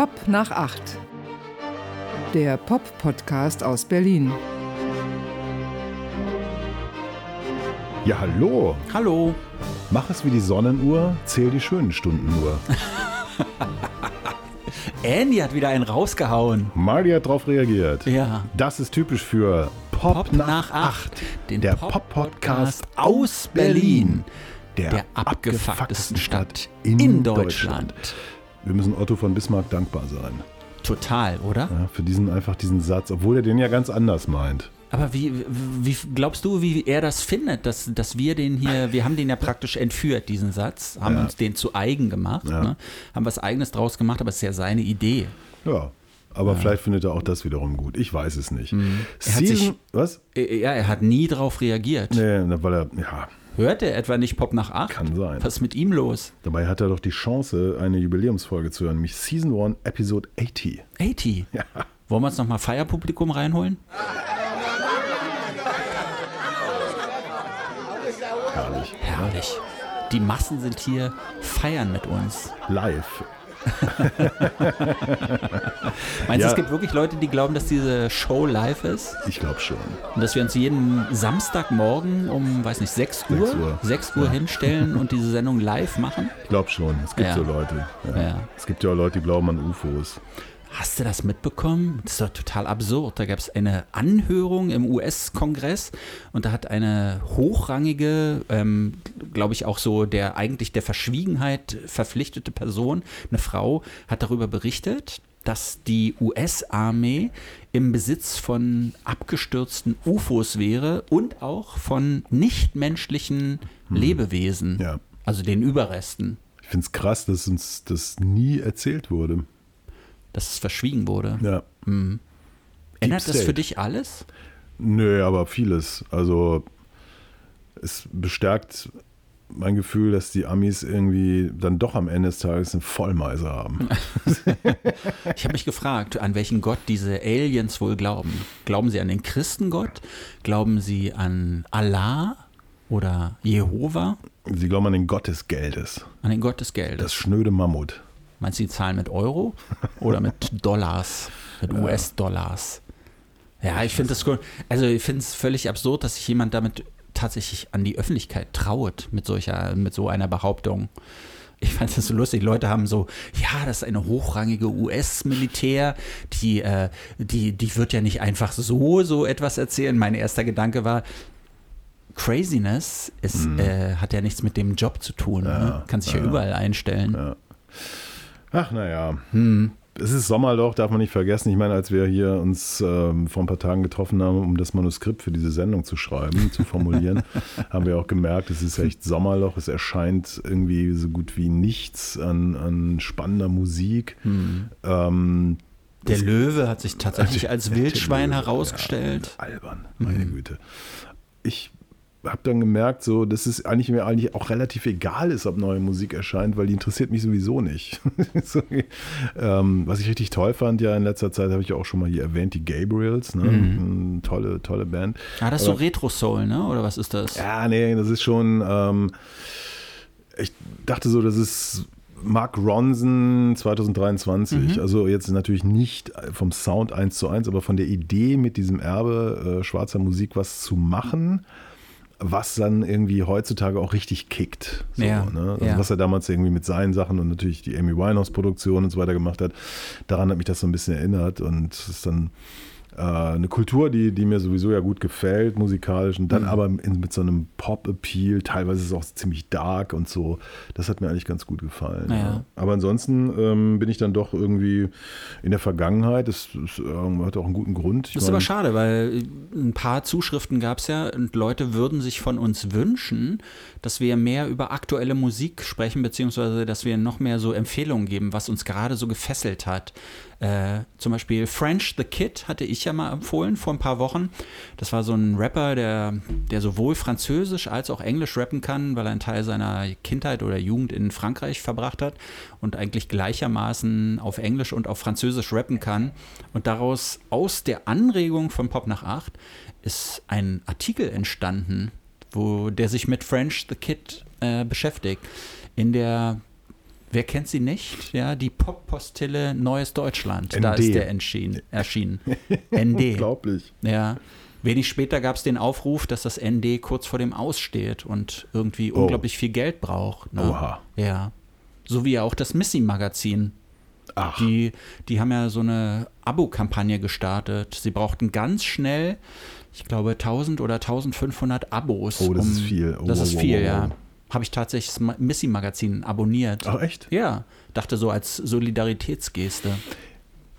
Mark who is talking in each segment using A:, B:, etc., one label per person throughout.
A: Pop nach acht. Der Pop-Podcast aus Berlin.
B: Ja, hallo.
C: Hallo.
B: Mach es wie die Sonnenuhr, zähl die schönen Stunden nur.
C: Andy hat wieder einen rausgehauen.
B: Marty hat drauf reagiert.
C: Ja.
B: Das ist typisch für Pop,
C: Pop
B: nach,
C: nach
B: acht.
C: acht, den
B: der
C: Pop-Podcast
B: Pop-Podcast
C: aus Berlin,
B: Der,
C: der abgefucktesten Stadt
B: in,
C: in
B: Deutschland.
C: Deutschland.
B: Wir müssen Otto von Bismarck dankbar sein.
C: Total, oder?
B: Ja, für diesen einfach diesen Satz, obwohl er den ja ganz anders meint.
C: Aber wie, wie glaubst du, wie er das findet, dass, dass wir den hier, wir haben den ja praktisch entführt, diesen Satz, haben
B: Ja.
C: uns den zu eigen gemacht,
B: Ja.
C: ne? haben was Eigenes draus gemacht, aber es ist ja seine Idee.
B: Ja. Aber vielleicht findet er auch das wiederum gut. Ich weiß es nicht.
C: Mhm. Er hat
B: Season,
C: sich-
B: was?
C: Ja, er hat nie drauf reagiert.
B: Nee, weil er, ja,
C: Hört er etwa nicht Pop nach 8?
B: Kann sein.
C: Was ist mit ihm los?
B: dabei hat er doch die Chance, eine Jubiläumsfolge zu hören, nämlich Season 1, Episode 80.
C: 80.
B: Ja.
C: Wollen wir uns nochmal Feierpublikum reinholen?
B: Herrlich.
C: Herrlich. Die Massen sind hier, feiern mit uns.
B: Live.
C: Meinst du,
B: Ja.
C: es gibt wirklich Leute, die glauben, dass diese Show live ist?
B: Ich glaube schon.
C: Und dass wir uns jeden Samstagmorgen um, weiß nicht, 6 Uhr,
B: 6 Uhr.
C: 6 Uhr hinstellen und diese Sendung live machen?
B: Ich glaube schon. Es gibt
C: Ja.
B: so Leute. Ja.
C: Ja.
B: Es gibt ja auch Leute, die glauben an UFOs.
C: Hast du das mitbekommen? Das ist doch total absurd. Da gab es eine Anhörung im US-Kongress und da hat eine hochrangige, ähm, glaube ich auch so der eigentlich der Verschwiegenheit verpflichtete Person, eine Frau, hat darüber berichtet, dass die US-Armee im Besitz von abgestürzten UFOs wäre und auch von nichtmenschlichen Lebewesen,
B: Ja.
C: also den Überresten,
B: Ich finde es krass, dass uns das nie erzählt wurde.
C: Dass es verschwiegen wurde.
B: Ja.
C: Ändert das für dich alles?
B: Nö, aber vieles. Also es bestärkt mein Gefühl, dass die Amis irgendwie dann doch am Ende des Tages eine Vollmeise haben.
C: Ich habe mich gefragt, an welchen Gott diese Aliens wohl glauben. Glauben sie an den Christengott? Glauben sie an Allah oder Jehova?
B: Sie glauben an den Gott des Geldes.
C: An den Gott des
B: Das
C: Geldes?
B: schnöde Mammut.
C: Meinst du, die zahlen mit Euro oder mit Dollars, mit US-Dollars? Ja, ich finde das cool. Also ich finde es völlig absurd, dass sich jemand damit tatsächlich an die Öffentlichkeit traut mit solcher, mit so einer Behauptung. Ich fand das so lustig. Leute haben so, ja, das ist eine hochrangige US-Militär, die, äh, die, die wird ja nicht einfach so so etwas erzählen. Mein erster Gedanke war, Craziness ist, äh, hat ja nichts mit dem Job zu tun. ne? Kann sich ja, überall einstellen.
B: Ja. Ach, naja.
C: Hm.
B: Es ist Sommerloch, darf man nicht vergessen. Ich meine, als wir hier uns ähm, vor ein paar Tagen getroffen haben, um das Manuskript für diese Sendung zu schreiben, zu formulieren, haben wir auch gemerkt, es ist echt Sommerloch. Es erscheint irgendwie so gut wie nichts an, an spannender Musik.
C: Hm.
B: Ähm,
C: Der Löwe hat sich tatsächlich als Wildschwein
B: Löwe,
C: herausgestellt.
B: Ja, albern, meine Güte. Ich habe dann gemerkt, so, dass es eigentlich mir eigentlich auch relativ egal ist, ob neue Musik erscheint, weil die interessiert mich sowieso nicht. so, ähm, was ich richtig toll fand, ja in letzter Zeit habe ich ja auch schon mal hier erwähnt, die Gabriels, ne? Eine tolle, tolle Band.
C: Ah, das ist so Retro-Soul, ne? Oder was ist das?
B: Ja, nee, das ist schon. Ähm, ich dachte so, das ist Mark Ronson 2023. Also jetzt natürlich nicht vom Sound eins zu eins, aber von der Idee mit diesem Erbe äh, schwarzer Musik was zu machen. Was dann irgendwie heutzutage auch richtig kickt. So,
C: Ja,
B: ne? also
C: ja.
B: Was er damals irgendwie mit seinen Sachen und natürlich die Amy Winehouse-Produktion und so weiter gemacht hat, daran hat mich das so ein bisschen erinnert. Und es ist dann eine Kultur, die, die mir sowieso ja gut gefällt, musikalisch, und
C: Mhm.
B: dann aber in, mit so einem Pop-Appeal, teilweise ist es auch ziemlich dark und so. Das hat mir eigentlich ganz gut gefallen.
C: Ja.
B: Aber ansonsten ähm, bin ich dann doch irgendwie in der Vergangenheit, das, das ähm, hat auch einen guten Grund. Ich
C: Das ist
B: meine,
C: aber schade, weil ein paar Zuschriften gab es ja und Leute würden sich von uns wünschen, dass wir mehr über aktuelle Musik sprechen, beziehungsweise dass wir noch mehr so Empfehlungen geben, was uns gerade so gefesselt hat. Äh, zum Beispiel French the Kid hatte ich ja mal empfohlen vor ein paar Wochen. Das war so ein Rapper, der, der sowohl Französisch als auch Englisch rappen kann, weil er einen Teil seiner Kindheit oder Jugend in Frankreich verbracht hat und eigentlich gleichermaßen auf Englisch und auf Französisch rappen kann. Und daraus, aus der Anregung von Pop nach 8, ist ein Artikel entstanden, wo der sich mit French the Kid äh, beschäftigt. In der Wer kennt sie nicht? Ja, die Pop-Postille Neues Deutschland. Da
B: ND.
C: ist der erschienen. erschienen. ND.
B: Unglaublich.
C: Ja. Wenig später gab es den Aufruf, dass das ND kurz vor dem Aussteht und irgendwie
B: Oh.
C: unglaublich viel Geld braucht. Ne?
B: Oha.
C: Ja. So wie auch das Missy-Magazin.
B: Ach,
C: Die, die haben ja so eine Abo-Kampagne gestartet. Sie brauchten ganz schnell, ich glaube, 1000 oder 1500 Abos.
B: Oh, das ist viel. Oh,
C: das
B: wow,
C: ist
B: wow,
C: viel,
B: wow,
C: ja. Habe ich tatsächlich das Ma- Missy-Magazin abonniert.
B: Ach, echt?
C: Ja, dachte so als Solidaritätsgeste.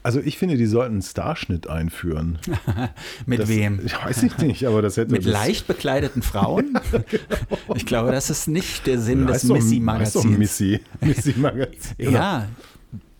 B: Also ich finde, die sollten einen Starschnitt einführen.
C: Mit
B: Das-
C: wem?
B: Ich weiß ich nicht, aber das hätte
C: Mit
B: das,
C: leicht bekleideten Frauen? Ich glaube, das ist nicht der Sinn des
B: heißt doch
C: Missy-Magazins.
B: Missy. Missy-Magazin.
C: Ja,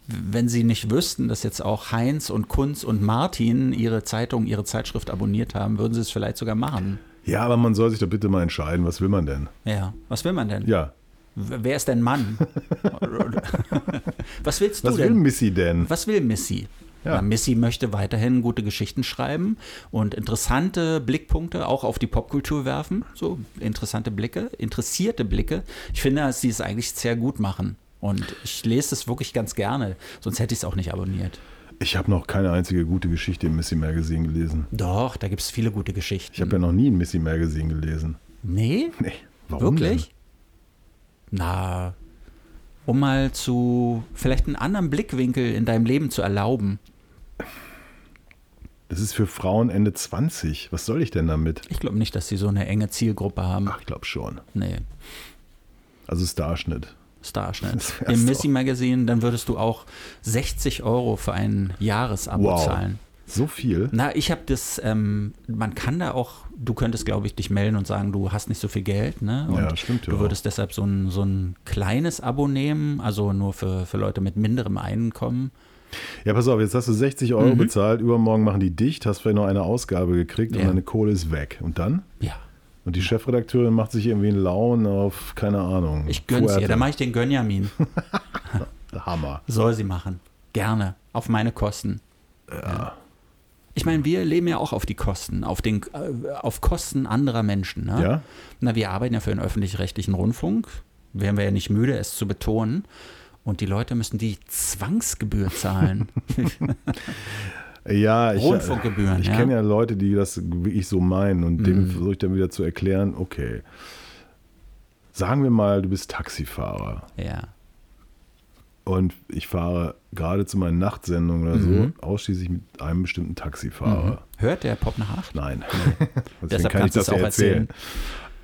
C: wenn sie nicht wüssten, dass jetzt auch Heinz und Kunz und Martin ihre Zeitung, ihre Zeitschrift abonniert haben, würden sie es vielleicht sogar machen.
B: Ja, aber man soll sich doch bitte mal entscheiden, was will man denn?
C: Ja, was will man denn?
B: Ja,
C: Wer ist denn Mann? was willst du
B: was will
C: denn?
B: Missy denn?
C: Was will Missy?
B: Ja.
C: Missy möchte weiterhin gute Geschichten schreiben und interessante Blickpunkte auch auf die Popkultur werfen. So interessante Blicke, interessierte Blicke. Ich finde, dass sie es eigentlich sehr gut machen. Und ich lese es wirklich ganz gerne. Sonst hätte ich es auch nicht abonniert.
B: Ich habe noch keine einzige gute Geschichte im Missy Magazine gelesen.
C: Doch, da gibt es viele gute Geschichten.
B: Ich habe ja noch nie ein Missy Magazine gelesen.
C: nee?
B: Nee, warum
C: Wirklich? Na, um mal zu vielleicht einen anderen Blickwinkel in deinem Leben zu erlauben.
B: denn? Das ist für Frauen Ende 20. Was soll ich denn damit?
C: Ich glaube nicht, dass sie so eine enge Zielgruppe haben.
B: Ach, ich glaube schon.
C: Nee.
B: Also Starschnitt.
C: Starschnitt. Im. Missy Magazine, dann würdest du auch 60 Euro für ein Jahresabo
B: Wow.
C: zahlen.
B: So viel?
C: Na, ich habe das, ähm, man kann da auch, du könntest, glaube ich, dich melden und sagen, du hast nicht so viel Geld, ne? Und
B: Ja, stimmt ja
C: Du
B: auch.
C: würdest deshalb so ein, so ein kleines Abo nehmen, also nur für, für Leute mit minderem Einkommen.
B: Ja, pass auf, jetzt hast du 60 Euro bezahlt, übermorgen machen die dicht, hast vielleicht noch eine Ausgabe gekriegt und
C: Ja.
B: deine Kohle ist weg. Und dann?
C: Ja,
B: Und die Chefredakteurin macht sich irgendwie einen Laun auf, keine Ahnung.
C: ich gönn's ihr.
B: Fuerte.
C: Da mache ich den Gönjamin.
B: Hammer.
C: Soll sie machen. Gerne. Auf meine Kosten. Ich meine, wir leben ja auch auf die Kosten, auf, den, äh, auf Kosten anderer Menschen. Ne?
B: Ja?
C: Na, wir arbeiten ja für den öffentlich-rechtlichen Rundfunk. Wären wir ja nicht müde, es zu betonen. Und die Leute müssen die Zwangsgebühr zahlen.
B: Ja, ich,
C: Rundfunkgebühren,
B: ich
C: ja.
B: kenne ja Leute, die das wirklich so meinen und
C: Mhm.
B: denen versuche ich dann wieder zu erklären, okay, sagen wir mal, du bist Taxifahrer
C: ja.
B: und ich fahre gerade zu meinen Nachtsendungen oder
C: Mhm.
B: so ausschließlich mit einem bestimmten Taxifahrer.
C: Hört der Pop nach acht?
B: Nein.
C: Deshalb
B: kann ich das
C: auch
B: erzählen.
C: erzählen.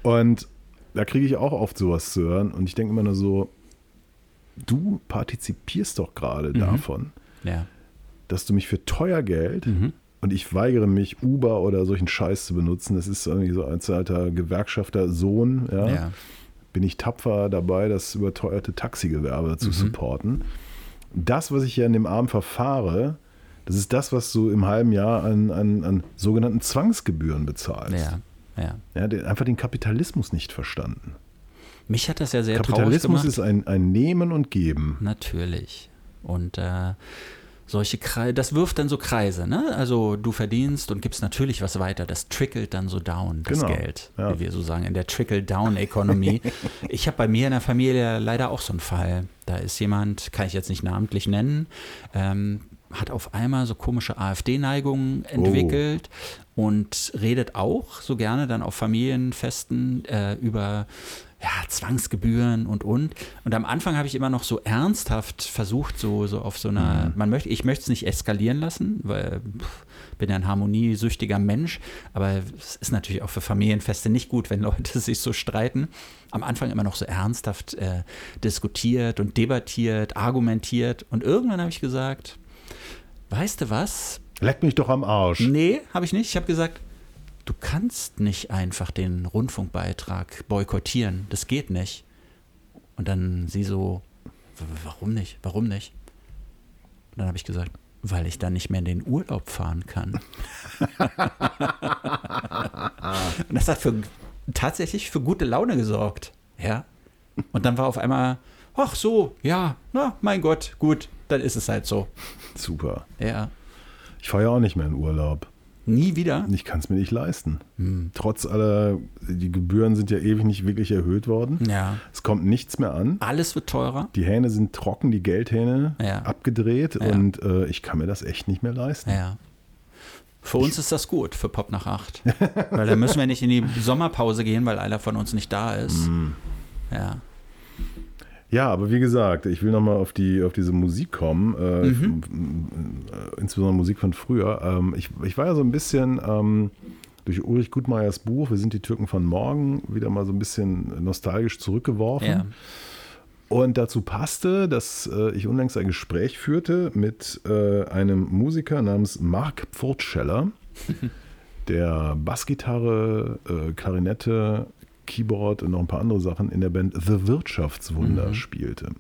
B: Und da kriege ich auch oft sowas zu hören und ich denke immer nur so, du partizipierst doch gerade
C: Mhm.
B: davon,
C: Ja.
B: Dass du mich für teuer Geld
C: Mhm.
B: und ich weigere mich, Uber oder solchen Scheiß zu benutzen. Das ist irgendwie so als alter Gewerkschafter Sohn, ja,
C: ja.
B: bin ich tapfer dabei, das überteuerte Taxigewerbe
C: Mhm.
B: zu supporten. Das, was ich hier an dem Abend verfahre, das ist das, was du im halben Jahr an, an, an sogenannten Zwangsgebühren bezahlst.
C: Ja. Ja.
B: Ja, der, einfach den Kapitalismus nicht verstanden.
C: Mich hat das ja sehr traurig
B: Kapitalismus
C: gemacht.
B: ist ein, ein Nehmen und Geben.
C: Natürlich. Und äh, solche Kreise, das wirft dann so Kreise, ne? Also du verdienst und gibst natürlich was weiter. Das trickelt dann so down, das
B: Genau,
C: Geld,
B: ja.
C: wie wir so sagen, in der Trickle-Down-Economy. ich habe bei mir in der Familie leider auch so einen Fall. Da ist jemand, kann ich jetzt nicht namentlich nennen, ähm, hat auf einmal so komische AfD-Neigungen entwickelt und redet auch so gerne dann auf Familienfesten äh, über ja, Zwangsgebühren und und. Und am Anfang habe ich immer noch so ernsthaft versucht, so, so auf so einer, man möchte, ich möchte es nicht eskalieren lassen, weil pff, bin ja ein harmoniesüchtiger Mensch, aber es ist natürlich auch für Familienfeste nicht gut, wenn Leute sich so streiten. Am Anfang immer noch so ernsthaft äh, diskutiert und debattiert, argumentiert. Und irgendwann habe ich gesagt, weißt du was?
B: Leck mich doch am Arsch.
C: Nee, habe ich nicht. Ich habe gesagt, du kannst nicht einfach den Rundfunkbeitrag boykottieren. Das geht nicht. Und dann sie so, "W- warum nicht? Warum nicht? Und dann habe ich gesagt, weil ich dann nicht mehr in den Urlaub fahren kann. Und das hat für, tatsächlich für gute Laune gesorgt. Ja. Und dann war auf einmal, ach so, ja, na, mein Gott, gut, dann ist es halt so.
B: Super.
C: Ja.
B: Ich fahre ja auch nicht mehr in Urlaub.
C: Nie wieder?
B: Ich kann es mir nicht leisten. Hm. Trotz aller, die Gebühren sind ja ewig nicht wirklich erhöht worden.
C: Ja.
B: Es kommt nichts mehr an.
C: Alles wird teurer.
B: Die Hähne sind trocken, die Geldhähne
C: Ja.
B: abgedreht
C: Ja.
B: und äh, ich kann mir das echt nicht mehr leisten.
C: Ja. Für uns ist das gut, für Pop nach acht. weil dann müssen wir nicht in die Sommerpause gehen, weil einer von uns nicht da ist.
B: Hm.
C: Ja.
B: Ja, aber wie gesagt, ich will nochmal auf, die, auf diese Musik kommen, äh,
C: Mhm.
B: äh, insbesondere Musik von früher. Ähm, ich, ich war ja so ein bisschen ähm, durch Ulrich Gutmeyers Buch, Wir sind die Türken von morgen, wieder mal so ein bisschen nostalgisch zurückgeworfen.
C: Ja.
B: Und dazu passte, dass äh, ich unlängst ein Gespräch führte mit äh, einem Musiker namens Mark Pfurtscheller, der Bassgitarre, äh, Klarinette, Keyboard und noch ein paar andere Sachen in der Band The Wirtschaftswunder spielte.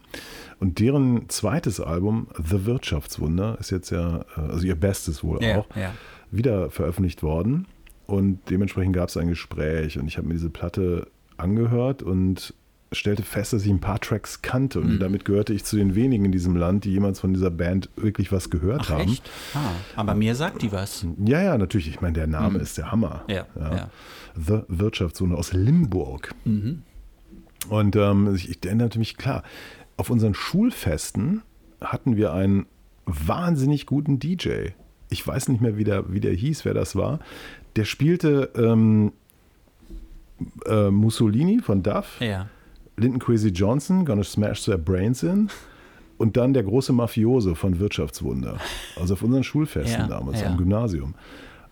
B: Und deren zweites Album, The Wirtschaftswunder, ist jetzt ja, äh, also ihr bestes wohl
C: Ja,
B: auch,
C: ja.
B: wieder veröffentlicht worden. Und dementsprechend gab es ein Gespräch und ich habe mir diese Platte angehört und stellte fest, dass ich ein paar Tracks kannte. Und damit gehörte ich zu den wenigen in diesem Land, die jemals von dieser Band wirklich was gehört
C: Ach,
B: haben.
C: Ah, aber mir sagt die was.
B: Ja, ja, natürlich. Ich meine, der Name ist der Hammer.
C: Ja, ja.
B: The Wirtschaftszone aus Limburg.
C: Mhm.
B: Und ähm, ich, ich erinnerte mich klar, auf unseren Schulfesten hatten wir einen wahnsinnig guten DJ. Ich weiß nicht mehr, wie der, wie der hieß, wer das war. Der spielte ähm, äh, Mussolini von Duff,
C: Ja.
B: Linton Kwesi Johnson, Gonna Smash Their Brains In. Und dann der große Mafiose von Wirtschaftswunder. Also auf unseren Schulfesten
C: Ja,
B: damals
C: ja.
B: am Gymnasium.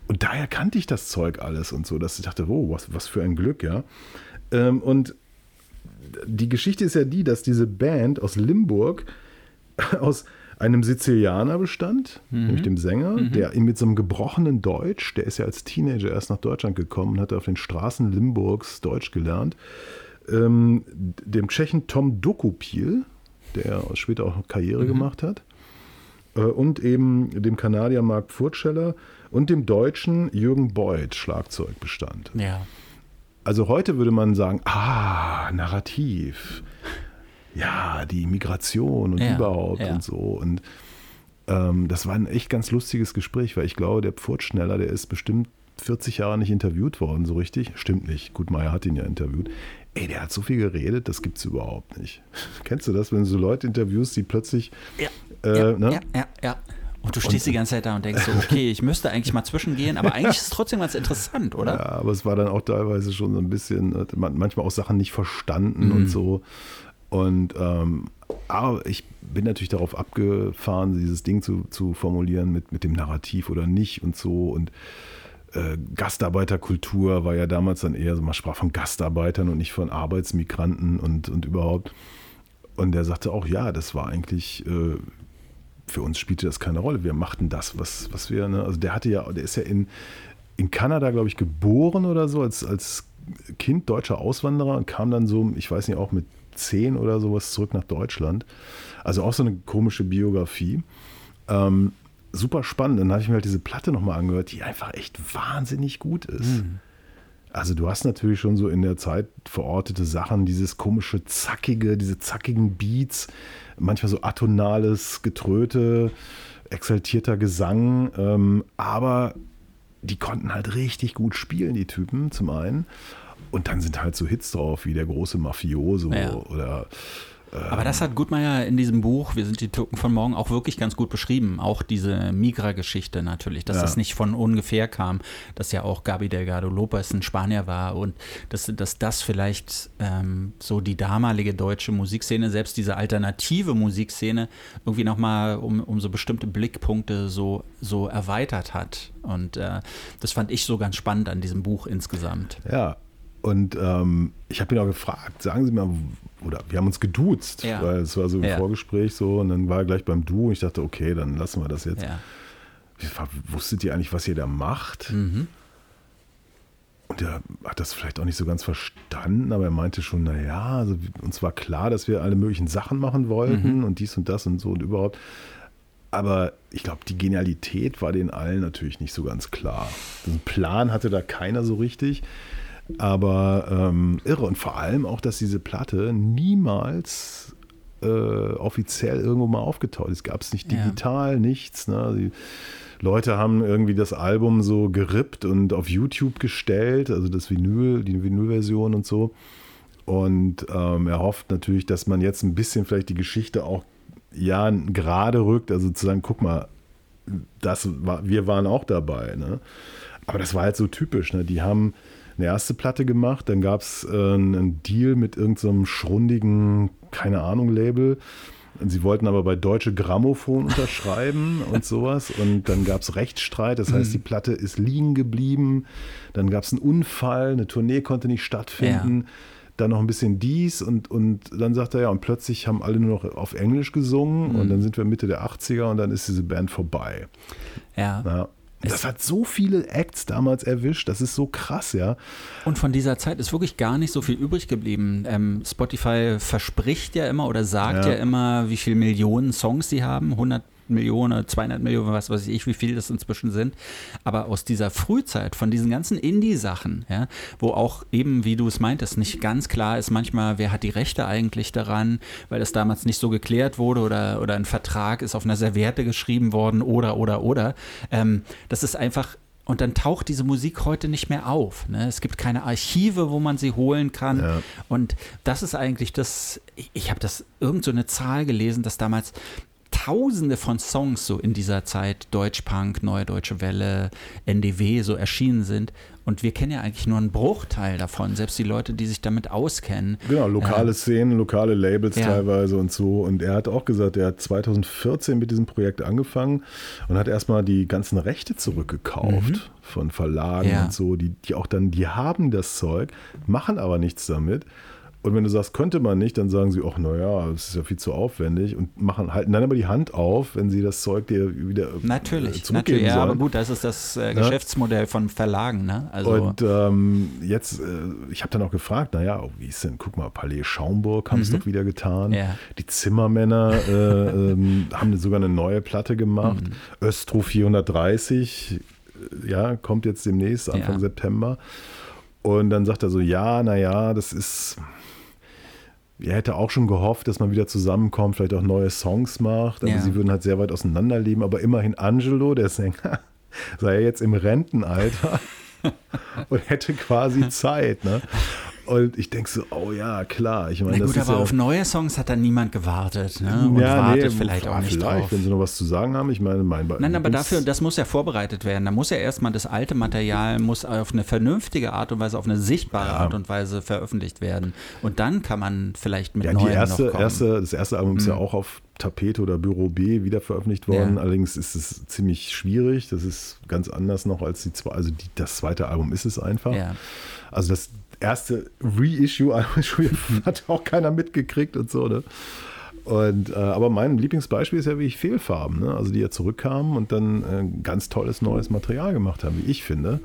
B: Und daher kannte ich das Zeug alles und so, dass ich dachte, wow, was, was für ein Glück, ja. Ähm, und die Geschichte ist ja die, dass diese Band aus Limburg aus einem Sizilianer bestand, nämlich dem Sänger, der ihn mit so einem gebrochenen Deutsch, der ist ja als Teenager erst nach Deutschland gekommen und hatte auf den Straßen Limburgs Deutsch gelernt, ähm, dem Tschechen Tom Dokupil, der später auch Karriere gemacht hat, und eben dem Kanadier Mark Pfurtscheller und dem Deutschen Jürgen Beuth Schlagzeug bestand.
C: Ja.
B: Also heute würde man sagen, ah, Narrativ. Ja, die Migration und
C: Ja,
B: überhaupt
C: ja.
B: und so. Und ähm, das war ein echt ganz lustiges Gespräch, weil ich glaube, der Pfurtschneller, der ist bestimmt 40 Jahre nicht interviewt worden, so richtig. Stimmt nicht. Gut, Meier hat ihn ja interviewt. Ey, der hat so viel geredet, das gibt's überhaupt nicht. Kennst du das, wenn du so Leute interviewst, die plötzlich
C: Ja.
B: Äh,
C: ja,
B: ne?
C: ja, ja, ja. Und du stehst die ganze Zeit da und denkst so, okay, ich müsste eigentlich mal zwischengehen, aber eigentlich ist es trotzdem ganz interessant, oder?
B: Ja, aber es war dann auch teilweise schon so ein bisschen, man manchmal auch Sachen nicht verstanden
C: Mhm.
B: und so. Und ähm, aber ich bin natürlich darauf abgefahren, dieses Ding zu, zu formulieren mit, mit dem Narrativ oder nicht und so. Und äh, Gastarbeiterkultur war ja damals dann eher so, man sprach von Gastarbeitern und nicht von Arbeitsmigranten und, und überhaupt. Und er sagte auch, ja, das war eigentlich, äh, für uns spielte das keine Rolle. Wir machten das, was, was wir, ne? also der hatte ja, der ist ja in, in Kanada, glaube ich, geboren oder so, als, als Kind deutscher Auswanderer und kam dann so, ich weiß nicht, auch mit zehn oder sowas zurück nach Deutschland. Also auch so eine komische Biografie. Ähm, super spannend. Dann habe ich mir halt diese Platte nochmal angehört, die einfach echt wahnsinnig gut ist. Also du hast natürlich schon so in der Zeit verortete Sachen, dieses komische zackige, diese zackigen Beats, manchmal so atonales Getröte, exaltierter Gesang, ähm, aber die konnten halt richtig gut spielen, die Typen zum einen. Und dann sind halt so Hits drauf, wie der große Mafioso
C: Ja.
B: oder
C: Aber das hat Gutmeier in diesem Buch, Wir sind die Türken von morgen, auch wirklich ganz gut beschrieben. Auch diese Migra-Geschichte natürlich, dass
B: Ja.
C: das nicht von ungefähr kam, dass ja auch Gabi Delgado Lopez ein Spanier war und dass, dass das vielleicht ähm, so die damalige deutsche Musikszene, selbst diese alternative Musikszene, irgendwie nochmal um, um so bestimmte Blickpunkte so, so erweitert hat. Und äh, das fand ich so ganz spannend an diesem Buch insgesamt.
B: Ja, und ähm, ich habe ihn auch gefragt, sagen Sie mal, oder wir haben uns geduzt,
C: Ja.
B: weil es war so im
C: Ja.
B: Vorgespräch so und dann war er gleich beim Du und ich dachte, okay, dann lassen wir das jetzt.
C: Ja.
B: Wusstet ihr eigentlich, was ihr da macht?
C: Mhm.
B: Und er hat das vielleicht auch nicht so ganz verstanden, aber er meinte schon, naja, also uns war klar, dass wir alle möglichen Sachen machen wollten
C: Mhm.
B: und dies und das und so und überhaupt. Aber ich glaube, die Genialität war den allen natürlich nicht so ganz klar. Den Plan hatte da keiner so richtig. Aber ähm, irre. Und vor allem auch, dass diese Platte niemals äh, offiziell irgendwo mal aufgetaucht. Es gab es nicht digital, ja. nichts. Ne? Die Leute haben irgendwie das Album so gerippt und auf YouTube gestellt, also das Vinyl, die Vinylversion und so. Und ähm, er hofft natürlich, dass man jetzt ein bisschen vielleicht die Geschichte auch ja gerade rückt, also zu sagen, guck mal, das war, wir waren auch dabei. Ne? Aber das war halt so typisch. Ne? Die haben eine erste Platte gemacht, dann gab es äh, einen Deal mit irgendeinem so schrundigen, keine Ahnung, Label. Sie wollten aber bei Deutsche Grammophon unterschreiben und sowas. Und dann gab es Rechtsstreit. Das heißt, die Platte ist liegen geblieben. Dann gab es einen Unfall. Eine Tournee konnte nicht stattfinden. Ja dann noch ein bisschen dies und, und dann sagt er ja, und plötzlich haben alle nur noch auf Englisch gesungen mhm. und dann sind wir Mitte der 80er und dann ist diese Band vorbei.
C: Ja. ja.
B: Das hat so viele Acts damals erwischt, das ist so krass, ja.
C: Und von dieser Zeit ist wirklich gar nicht so viel übrig geblieben. Ähm, Spotify verspricht ja immer oder sagt ja. ja immer, wie viele Millionen Songs sie haben, 100 Millionen, 200 Millionen, was weiß ich, wie viel das inzwischen sind. Aber aus dieser Frühzeit, von diesen ganzen Indie-Sachen, ja, wo auch eben, wie du es meintest, nicht ganz klar ist manchmal, wer hat die Rechte eigentlich daran, weil das damals nicht so geklärt wurde oder, oder ein Vertrag ist auf einer Serviette geschrieben worden oder, oder, oder. Ähm, das ist einfach und dann taucht diese Musik heute nicht mehr auf. Ne? Es gibt keine Archive, wo man sie holen kann. Ja. Und das ist eigentlich das, ich, ich habe das irgend so eine Zahl gelesen, dass damals tausende von Songs so in dieser Zeit, Deutschpunk, Neue Deutsche Welle, NDW so erschienen sind. Und wir kennen ja eigentlich nur einen Bruchteil davon, selbst die Leute, die sich damit auskennen.
B: Genau, lokale äh, Szenen, lokale Labels ja. teilweise und so. Und er hat auch gesagt, er hat 2014 mit diesem Projekt angefangen und hat erstmal die ganzen Rechte zurückgekauft mhm. von Verlagen ja. und so, die, die auch dann, die haben das Zeug, machen aber nichts damit. Und wenn du sagst, könnte man nicht, dann sagen sie, ach naja, das ist ja viel zu aufwendig und machen, halten dann aber die Hand auf, wenn sie das Zeug dir wieder
C: äh, natürlich, natürlich, ja, aber gut, das ist das äh, Geschäftsmodell ja? von Verlagen, ne?
B: Also und ähm, jetzt, äh, ich habe dann auch gefragt, naja, oh, wie ist denn, guck mal, Palais Schaumburg haben es mhm. doch wieder getan. Ja. Die Zimmermänner äh, ähm, haben sogar eine neue Platte gemacht. Mhm. Östro 430, äh, ja, kommt jetzt demnächst, Anfang ja. September. Und dann sagt er so, ja, naja, das ist, er hätte auch schon gehofft, dass man wieder zusammenkommt, vielleicht auch neue Songs macht. Also ja. sie würden halt sehr weit auseinanderleben, aber immerhin Angelo, der Sänger, sei jetzt im Rentenalter und hätte quasi Zeit. Ne? Und ich denke so, oh ja, klar. Ich meine,
C: Na gut,
B: aber
C: ja, auf neue Songs hat dann niemand gewartet. Ne? Und ja, wartet nee, vielleicht auch nicht vielleicht, drauf.
B: wenn sie noch was zu sagen haben. Ich meine, mein
C: Nein, aber dafür, das muss ja vorbereitet werden. Da muss ja erstmal das alte Material muss auf eine vernünftige Art und Weise, auf eine sichtbare ja. Art und Weise veröffentlicht werden. Und dann kann man vielleicht mit ja, neuen
B: erste,
C: noch kommen.
B: Erste, das erste Album mhm. ist ja mhm. auch auf Tapete oder Büro B wieder veröffentlicht worden. Ja. Allerdings ist es ziemlich schwierig. Das ist ganz anders noch als die zwei. Also die, das zweite Album ist es einfach. Ja. Also das erste Reissue hat auch keiner mitgekriegt und so. Ne? Und, äh, aber mein Lieblingsbeispiel ist ja wie ich Fehlfarben, ne? also die ja zurückkamen und dann äh, ganz tolles neues Material gemacht haben, wie ich finde.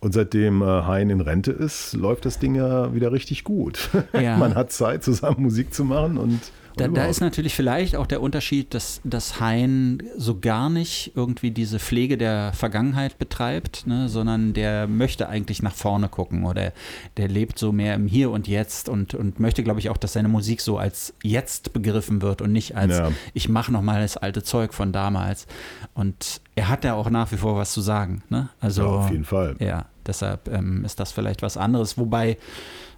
B: Und seitdem äh, Hein in Rente ist, läuft das Ding ja wieder richtig gut. Ja. Man hat Zeit, zusammen Musik zu machen und
C: da, da, ist natürlich vielleicht auch der Unterschied, dass, dass Hein so gar nicht irgendwie diese Pflege der Vergangenheit betreibt, ne, sondern der möchte eigentlich nach vorne gucken oder der lebt so mehr im Hier und Jetzt und, und möchte, glaube ich, auch, dass seine Musik so als jetzt begriffen wird und nicht als ja. ich mache nochmal das alte Zeug von damals. Und er hat ja auch nach wie vor was zu sagen. Ne? Also, ja,
B: auf jeden Fall.
C: Ja, deshalb ähm, ist das vielleicht was anderes. Wobei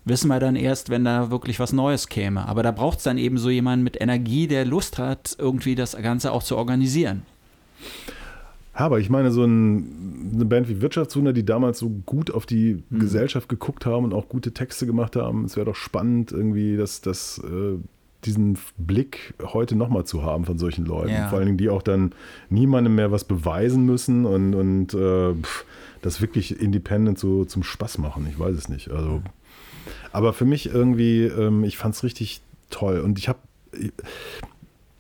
C: wissen wir dann erst, wenn da wirklich was Neues käme. Aber da braucht es dann eben so jemanden mit Energie, der Lust hat, irgendwie das Ganze auch zu organisieren.
B: Aber ich meine, so ein, eine Band wie Wirtschaftswunder, die damals so gut auf die hm. Gesellschaft geguckt haben und auch gute Texte gemacht haben, es wäre doch spannend, irgendwie das, das, äh, diesen Blick heute nochmal zu haben von solchen Leuten. Ja. Vor allen Dingen, die auch dann niemandem mehr was beweisen müssen und, und äh, das wirklich independent so zum Spaß machen. Ich weiß es nicht. Also aber für mich irgendwie, ähm, ich fand es richtig toll. Und ich habe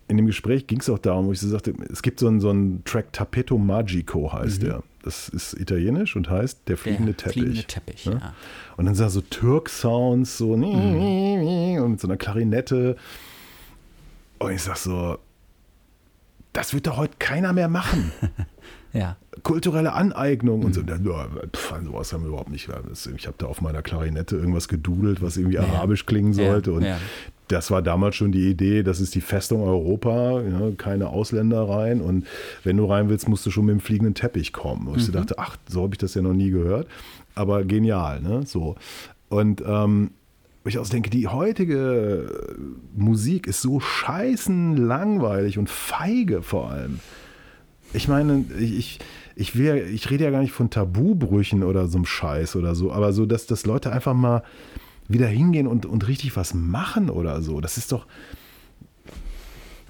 B: in dem Gespräch ging es auch darum, wo ich so sagte, es gibt so einen, so einen Track, Tapeto Magico heißt mhm. der. Das ist italienisch und heißt der fliegende der Teppich. Fliegende
C: Teppich ja? Ja.
B: Und dann sind da so Türk-Sounds, so mhm. und mit so einer Klarinette. Und ich sag so, das wird doch heute keiner mehr machen.
C: ja.
B: Kulturelle Aneignung mhm. und so. Ja, pff, sowas haben wir überhaupt nicht. Ich habe da auf meiner Klarinette irgendwas gedudelt, was irgendwie ja. arabisch klingen sollte. Und das war damals schon die Idee, das ist die Festung Europa, ja, keine Ausländer rein. Und wenn du rein willst, musst du schon mit dem fliegenden Teppich kommen. Und ich dachte, ach, so habe ich das ja noch nie gehört. Aber genial, ne? So. Und ähm, ich auch denke, die heutige Musik ist so scheißen langweilig und feige vor allem. Ich meine, ich, ich, will, ich rede ja gar nicht von Tabubrüchen oder so einem Scheiß oder so, aber so, dass, dass Leute einfach mal wieder hingehen und, und richtig was machen oder so. Das ist doch.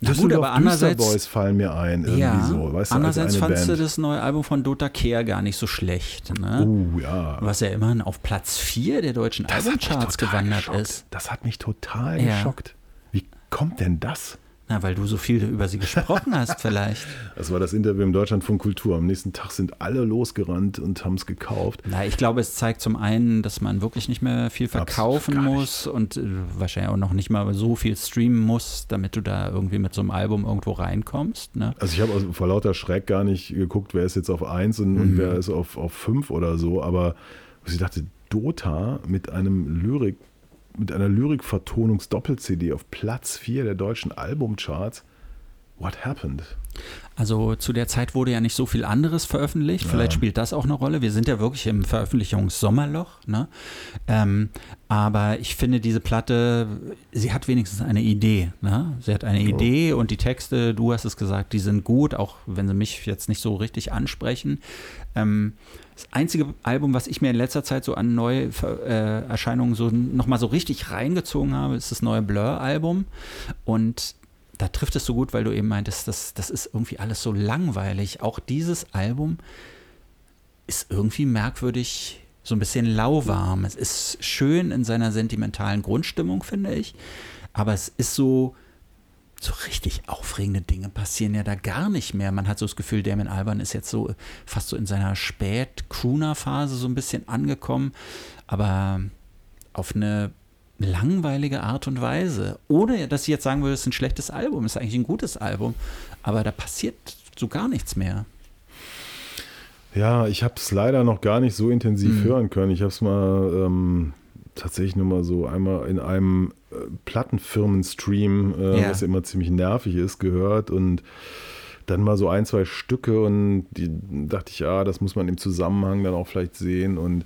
C: Na gut, aber andererseits
B: Boys fallen mir ein irgendwie
C: ja,
B: so. Weißt du,
C: andererseits
B: als eine
C: fandst
B: Band.
C: du das neue Album von Dota Kehr gar nicht so schlecht. Ne?
B: Oh ja.
C: Was ja immerhin auf Platz 4 der deutschen Albumcharts gewandert
B: geschockt.
C: ist.
B: Das hat mich total
C: Ja.
B: geschockt. Wie kommt denn das?
C: Na, weil du so viel über sie gesprochen hast, vielleicht.
B: Das war das Interview im Deutschlandfunk Kultur. Am nächsten Tag sind alle losgerannt und haben es gekauft.
C: Na, ich glaube, es zeigt zum einen, dass man wirklich nicht mehr viel verkaufen
B: nicht.
C: muss und äh, wahrscheinlich auch noch nicht mal so viel streamen muss, damit du da irgendwie mit so einem Album irgendwo reinkommst. Ne?
B: Also ich habe also vor lauter Schreck gar nicht geguckt, wer ist jetzt auf 1 und,
C: Mhm.
B: und wer ist auf, auf 5 oder so, aber ich dachte, Dota mit einem Lyrik, mit einer Lyrik-Vertonungs-Doppel-CD auf Platz 4 der deutschen Albumcharts. What happened?
C: Also zu der Zeit wurde ja nicht so viel anderes veröffentlicht. Vielleicht spielt das auch eine Rolle. Wir sind ja wirklich im Veröffentlichungssommerloch. Ne? Ähm, aber ich finde diese Platte, sie hat wenigstens eine Idee. Ne? Sie hat eine Idee und die Texte, du hast es gesagt, die sind gut, auch wenn sie mich jetzt nicht so richtig ansprechen. Ähm, das einzige Album, was ich mir in letzter Zeit so an Neuerscheinungen so nochmal so richtig reingezogen habe, ist das neue Blur-Album. Und da trifft es so gut, weil du eben meintest, das, das ist irgendwie alles so langweilig. Auch dieses Album ist irgendwie merkwürdig, so ein bisschen lauwarm. Es ist schön in seiner sentimentalen Grundstimmung, finde ich. Aber es ist so, so richtig aufregende Dinge passieren ja da gar nicht mehr. Man hat so das Gefühl, Damon Alban ist jetzt so fast so in seiner Spät-Crooner-Phase so ein bisschen angekommen. Aber auf eine langweilige Art und Weise. Ohne, dass ich jetzt sagen würde, es ist ein schlechtes Album, es ist eigentlich ein gutes Album. Aber da passiert so gar nichts mehr.
B: Ja, ich habe es leider noch gar nicht so intensiv
C: Mhm.
B: hören können. Ich habe es mal ähm, tatsächlich nur mal so einmal in einem äh, Plattenfirmen-Stream, äh,
C: Ja.
B: was immer ziemlich nervig ist, gehört und dann mal so ein, zwei Stücke und die dachte ich, ja, das muss man im Zusammenhang dann auch vielleicht sehen und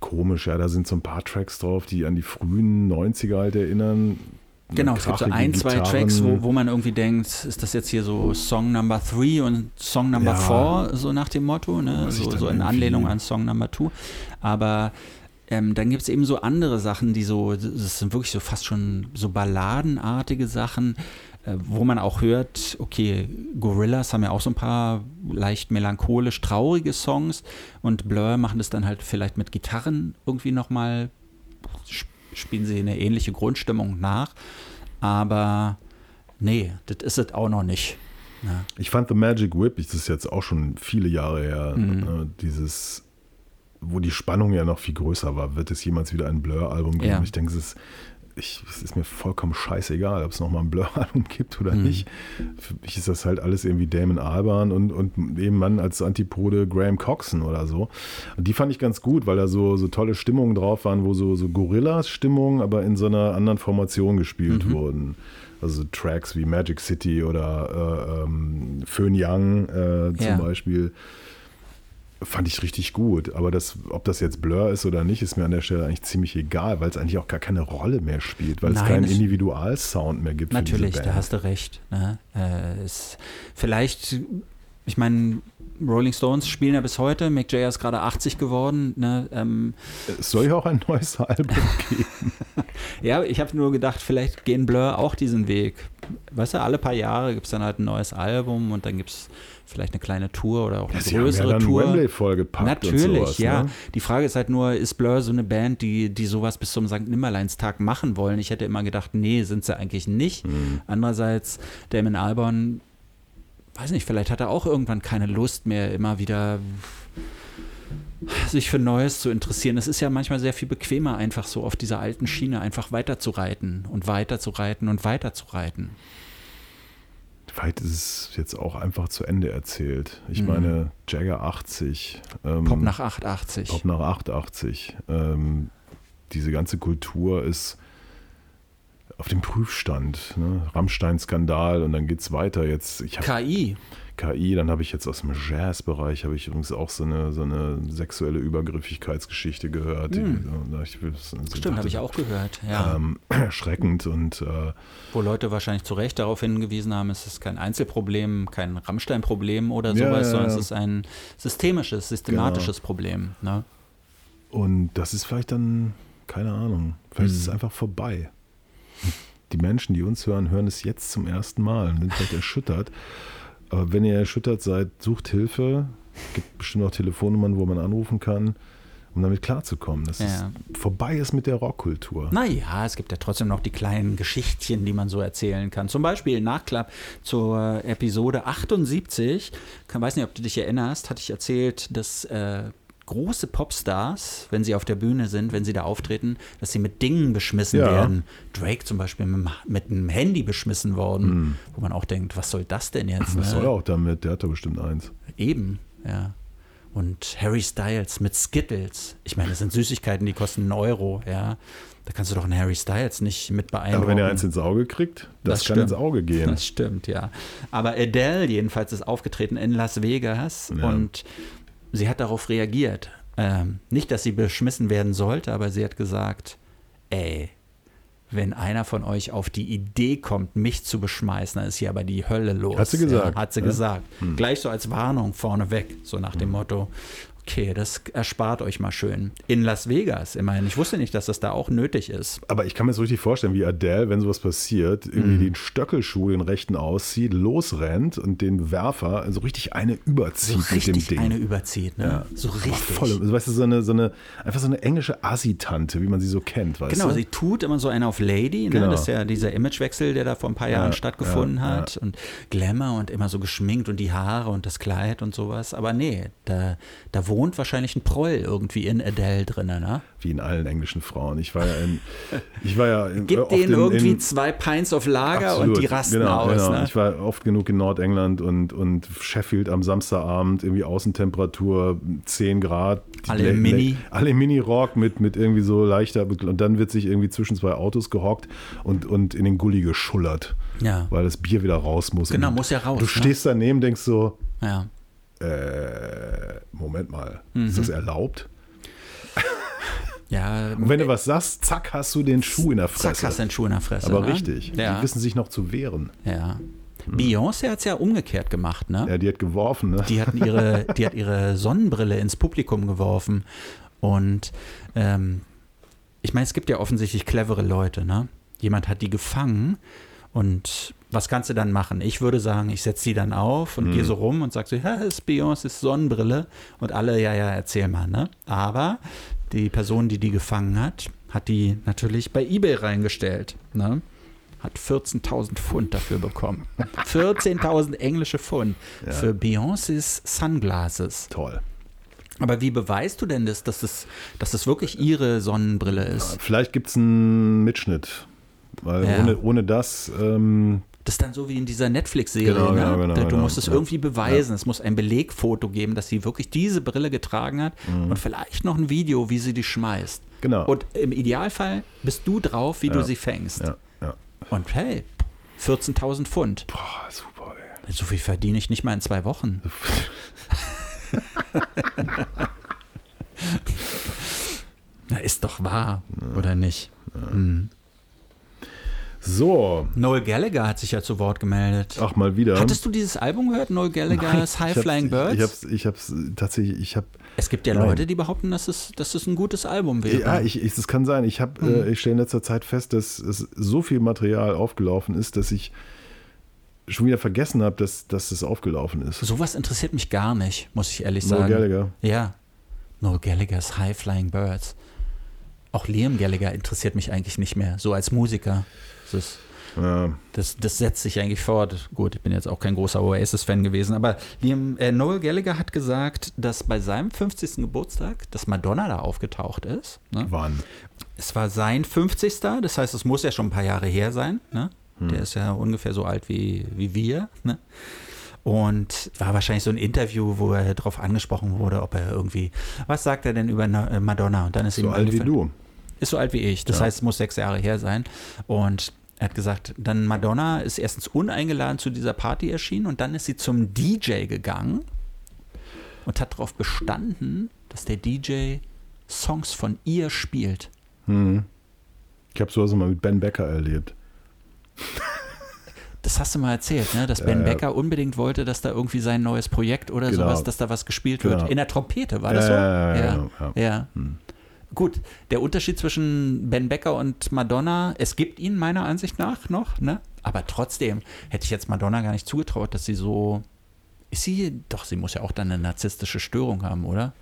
B: komisch, ja, da sind so ein paar Tracks drauf, die an die frühen 90er halt erinnern.
C: Genau, es gibt so ein, zwei
B: Gitarren.
C: Tracks, wo, wo man irgendwie denkt, ist das jetzt hier so Song Number 3 und Song Number
B: Ja.
C: 4, so nach dem Motto, ne? So, so in Anlehnung an Song Number 2. Aber ähm, dann gibt es eben so andere Sachen, die so, das sind wirklich so fast schon so balladenartige Sachen, äh, wo man auch hört, okay, Gorillas haben ja auch so ein paar leicht melancholisch traurige Songs und Blur machen das dann halt vielleicht mit Gitarren irgendwie nochmal, sp- spielen sie eine ähnliche Grundstimmung nach, aber nee, das ist es auch noch nicht. Ja.
B: Ich fand The Magic Whip, das ist jetzt auch schon viele Jahre her,
C: Mhm.
B: äh, dieses, wo die Spannung ja noch viel größer war. Wird es jemals wieder ein Blur-Album geben?
C: Ja.
B: Ich denke, es ist, ich, es ist mir vollkommen scheißegal, ob es nochmal ein Blur-Album gibt oder
C: Mhm.
B: nicht. Für mich ist das halt alles irgendwie Damon Albarn und, und eben Mann als Antipode Graham Coxon oder so. Und die fand ich ganz gut, weil da so, so tolle Stimmungen drauf waren, wo so, so Gorillas-Stimmungen, aber in so einer anderen Formation gespielt
C: Mhm.
B: wurden. Also Tracks wie Magic City oder äh, ähm, Föhn Yang äh, zum
C: Ja.
B: Beispiel fand ich richtig gut. Aber das, ob das jetzt Blur ist oder nicht, ist mir an der Stelle eigentlich ziemlich egal, weil es eigentlich auch gar keine Rolle mehr spielt, weil es
C: Nein,
B: keinen
C: es-
B: Individualsound mehr gibt.
C: Natürlich, da hast du recht. Ne? Äh, ist vielleicht, ich meine, Rolling Stones spielen ja bis heute. Mick Jagger ist gerade 80 geworden. Ne? Ähm,
B: Es soll ja auch ein neues Album geben.
C: ja, ich habe nur gedacht, vielleicht gehen Blur auch diesen Weg. Weißt du, alle paar Jahre gibt es dann halt ein neues Album und dann gibt es vielleicht eine kleine Tour oder auch eine
B: Sie haben ja
C: größere Tour.
B: Wembley vollgepackt
C: Natürlich,
B: und sowas.
C: ja.
B: Ne?
C: Die Frage ist halt nur, ist Blur so eine Band, die, die sowas bis zum St. Nimmerleinstag machen wollen? Ich hätte immer gedacht, nee, sind sie eigentlich nicht.
B: Mhm.
C: Andererseits, Damon Albarn, weiß nicht, vielleicht hat er auch irgendwann keine Lust mehr, immer wieder sich für Neues zu interessieren. Es ist ja manchmal sehr viel bequemer, einfach so auf dieser alten Schiene einfach weiterzureiten und weiterzureiten und weiterzureiten.
B: Weit ist es jetzt auch einfach zu Ende erzählt. Ich
C: Mhm.
B: meine, Jagger 80. Ähm,
C: Pop nach 880.
B: Pop nach 88. Ähm, diese ganze Kultur ist auf dem Prüfstand. Ne? Rammstein-Skandal und dann geht es weiter. Jetzt,
C: KI.
B: KI, dann habe ich jetzt aus dem Jazzbereich habe ich übrigens auch so eine, so eine sexuelle Übergriffigkeitsgeschichte gehört. Die, ich, so
C: Stimmt, habe ich auch gehört. Ja.
B: Ähm, erschreckend und äh,
C: Wo Leute wahrscheinlich zu Recht darauf hingewiesen haben, es ist kein Einzelproblem, kein Rammstein-Problem oder sowas,
B: ja,
C: sondern
B: ja.
C: es ist ein systemisches, systematisches Problem. Ne?
B: Und das ist vielleicht dann, keine Ahnung, vielleicht ist es einfach vorbei. Die Menschen, die uns hören, hören es jetzt zum ersten Mal und sind vielleicht erschüttert. Aber wenn ihr erschüttert seid, sucht Hilfe. gibt bestimmt auch Telefonnummern, wo man anrufen kann, um damit klarzukommen, dass
C: Ja.
B: es vorbei ist mit der Rockkultur.
C: Naja, es gibt ja trotzdem noch die kleinen Geschichtchen, die man so erzählen kann. Zum Beispiel Nachklapp zur Episode 78. Ich weiß nicht, ob du dich erinnerst, hatte ich erzählt, dass äh, große Popstars, wenn sie auf der Bühne sind, wenn sie da auftreten, dass sie mit Dingen beschmissen
B: Ja.
C: werden. Drake zum Beispiel mit, einem Handy beschmissen worden, wo man auch denkt, was soll das denn jetzt?
B: Was
C: ne?
B: soll er auch damit? Der hat doch bestimmt eins.
C: Eben, ja. Und Harry Styles mit Skittles. Ich meine, das sind Süßigkeiten, die kosten einen Euro, ja. Da kannst du doch einen Harry Styles nicht mit beeindrucken.
B: Aber wenn er eins ins Auge kriegt, das,
C: Das
B: kann
C: stimmt.
B: ins Auge gehen.
C: Das stimmt, ja. Aber Adele jedenfalls ist aufgetreten in Las Vegas
B: Ja.
C: und sie hat darauf reagiert. Ähm, nicht, dass sie beschmissen werden sollte, aber sie hat gesagt, ey, wenn einer von euch auf die Idee kommt, mich zu beschmeißen, dann ist hier aber die Hölle los.
B: Hat sie gesagt,
C: Ja, hat sie
B: ja?
C: gesagt. Gleich so als Warnung vorneweg, so nach dem Motto, okay, das erspart euch mal schön. In Las Vegas, immerhin. Ich wusste nicht, dass das da auch nötig ist.
B: Aber ich kann mir so richtig vorstellen, wie Adele, wenn sowas passiert, irgendwie
C: Mhm.
B: den Stöckelschuh, den rechten auszieht, losrennt und den Werfer so richtig eine
C: So
B: überzieht mit dem
C: richtig
B: Ding.
C: eine überzieht, ne? So
B: Aber
C: richtig.
B: Voll, also weißt du, so eine, so eine, einfach so eine englische Assi-Tante, wie man sie so kennt, weißt
C: Genau,
B: du?
C: sie tut immer so eine auf Lady, ne?
B: Genau.
C: das ist ja dieser Imagewechsel, der da vor ein paar Jahren
B: Ja,
C: stattgefunden
B: ja,
C: hat und Glamour und immer so geschminkt und die Haare und das Kleid und sowas, aber nee, da, da wohnt wahrscheinlich ein Proll irgendwie in Adele drin, ne?
B: Wie in allen englischen Frauen. Ich war ja in, ich war ja in, oft
C: denen
B: in,
C: irgendwie
B: in,
C: zwei Pints auf Lager
B: Absolut,
C: und die rasten
B: genau,
C: aus,
B: genau.
C: ne?
B: Ich war oft genug in Nordengland und, und Sheffield am Samstagabend, irgendwie Außentemperatur 10 Grad.
C: Alle
B: Le- Le-
C: Mini.
B: Alle im Mini-Rock mit, mit irgendwie so leichter, und dann wird sich irgendwie zwischen zwei Autos gehockt und, und in den Gully geschullert,
C: Ja,
B: weil das Bier wieder raus muss.
C: Genau, muss ja raus,
B: Du
C: ne?
B: stehst daneben, denkst so,
C: ja.
B: Äh, Moment mal,
C: Mhm.
B: ist das erlaubt?
C: Ja,
B: Und wenn du was sagst, zack, hast du den Schuh in der Fresse.
C: zack, hast du einen Schuh in der Fresse.
B: Aber
C: ne?
B: richtig,
C: Ja,
B: die wissen sich noch zu wehren.
C: ja. Beyoncé hat es ja umgekehrt gemacht, ne?
B: Ja, die hat geworfen, ne?
C: Die, hatten ihre, die hat ihre Sonnenbrille ins Publikum geworfen. Und ähm, ich meine, es gibt ja offensichtlich clevere Leute, ne? Jemand hat die gefangen und was kannst du dann machen? Ich würde sagen, ich setze die dann auf und gehe so rum und sage so, ja, das ist Beyoncé's Sonnenbrille. Und alle, ja, ja, erzähl mal, ne? Aber die Person, die die gefangen hat, hat die natürlich bei Ebay reingestellt, ne? Hat 14.000 Pfund dafür bekommen. 14.000 englische Pfund für Beyoncé's Sunglasses.
B: Toll.
C: Aber wie beweist du denn das, dass es, dass es wirklich ihre Sonnenbrille ist?
B: Vielleicht gibt es einen Mitschnitt. Weil
C: Ja.
B: ohne, ohne das, ähm,
C: Das ist dann so wie in dieser Netflix-Serie.
B: Genau,
C: ne?
B: genau, genau,
C: du
B: genau.
C: musst es
B: Ja.
C: irgendwie beweisen. Es muss ein Belegfoto geben, dass sie wirklich diese Brille getragen hat und vielleicht noch ein Video, wie sie die schmeißt.
B: Mhm. Genau.
C: Und im Idealfall bist du drauf, wie du
B: Ja.
C: sie fängst.
B: ja, ja.
C: Und hey, 14.000 Pfund.
B: Boah, super, ey.
C: So viel verdiene ich nicht mal in zwei Wochen. Na, ist doch wahr, oder nicht? Hm.
B: So,
C: Noel Gallagher hat sich ja zu Wort gemeldet.
B: ach mal wieder.
C: Hattest du dieses Album gehört, Noel Gallagher's
B: Ich
C: High Flying Birds?
B: Ich hab's, ich hab's tatsächlich, ich hab,
C: es gibt ja
B: Nein.
C: Leute, die behaupten, dass es, dass es ein gutes Album wäre.
B: ja, ich, ich, das kann sein. Ich habe,
C: Mhm.
B: äh, ich stelle in letzter Zeit fest, dass es so viel Material aufgelaufen ist, dass ich schon wieder vergessen habe, dass, dass es aufgelaufen ist.
C: Sowas interessiert mich gar nicht, muss ich ehrlich
B: Noel
C: sagen.
B: Gallagher.
C: Ja. Noel Gallagher's High Flying Birds. Auch Liam Gallagher interessiert mich eigentlich nicht mehr, so als Musiker. Das, ist,
B: Ja,
C: das, das setzt sich eigentlich fort. Gut, ich bin jetzt auch kein großer Oasis-Fan gewesen, aber Liam, äh, Noel Gallagher hat gesagt, dass bei seinem 50. Geburtstag, dass Madonna da aufgetaucht ist. Ne?
B: wann?
C: Es war sein 50. Das heißt, es muss ja schon ein paar Jahre her sein. Ne? Der ist ja ungefähr so alt wie, wie wir. Ne? Und war wahrscheinlich so ein Interview, wo er darauf angesprochen wurde, ob er irgendwie, was sagt er denn über äh, Madonna? Und dann ist
B: So
C: ihm
B: alt wie du.
C: Ist so alt wie ich. Das
B: Ja.
C: heißt, es muss sechs Jahre her sein. Und Er hat gesagt, dann Madonna ist erstens uneingeladen zu dieser Party erschienen und dann ist sie zum DJ gegangen und hat darauf bestanden, dass der DJ Songs von ihr spielt.
B: Hm. Ich habe sowas mal mit Ben Becker erlebt.
C: Das hast du mal erzählt, ne? dass Ben
B: ja.
C: Becker unbedingt wollte, dass da irgendwie sein neues Projekt oder
B: Genau.
C: sowas, dass da was gespielt
B: Genau.
C: wird. In der Trompete, war das
B: Ja,
C: so?
B: ja, ja,
C: ja.
B: genau, ja.
C: ja.
B: Hm.
C: Gut, der Unterschied zwischen Ben Becker und Madonna, es gibt ihn meiner Ansicht nach noch, ne? aber trotzdem hätte ich jetzt Madonna gar nicht zugetraut, dass sie so. Ist sie, doch, sie muss ja auch dann eine narzisstische Störung haben, oder?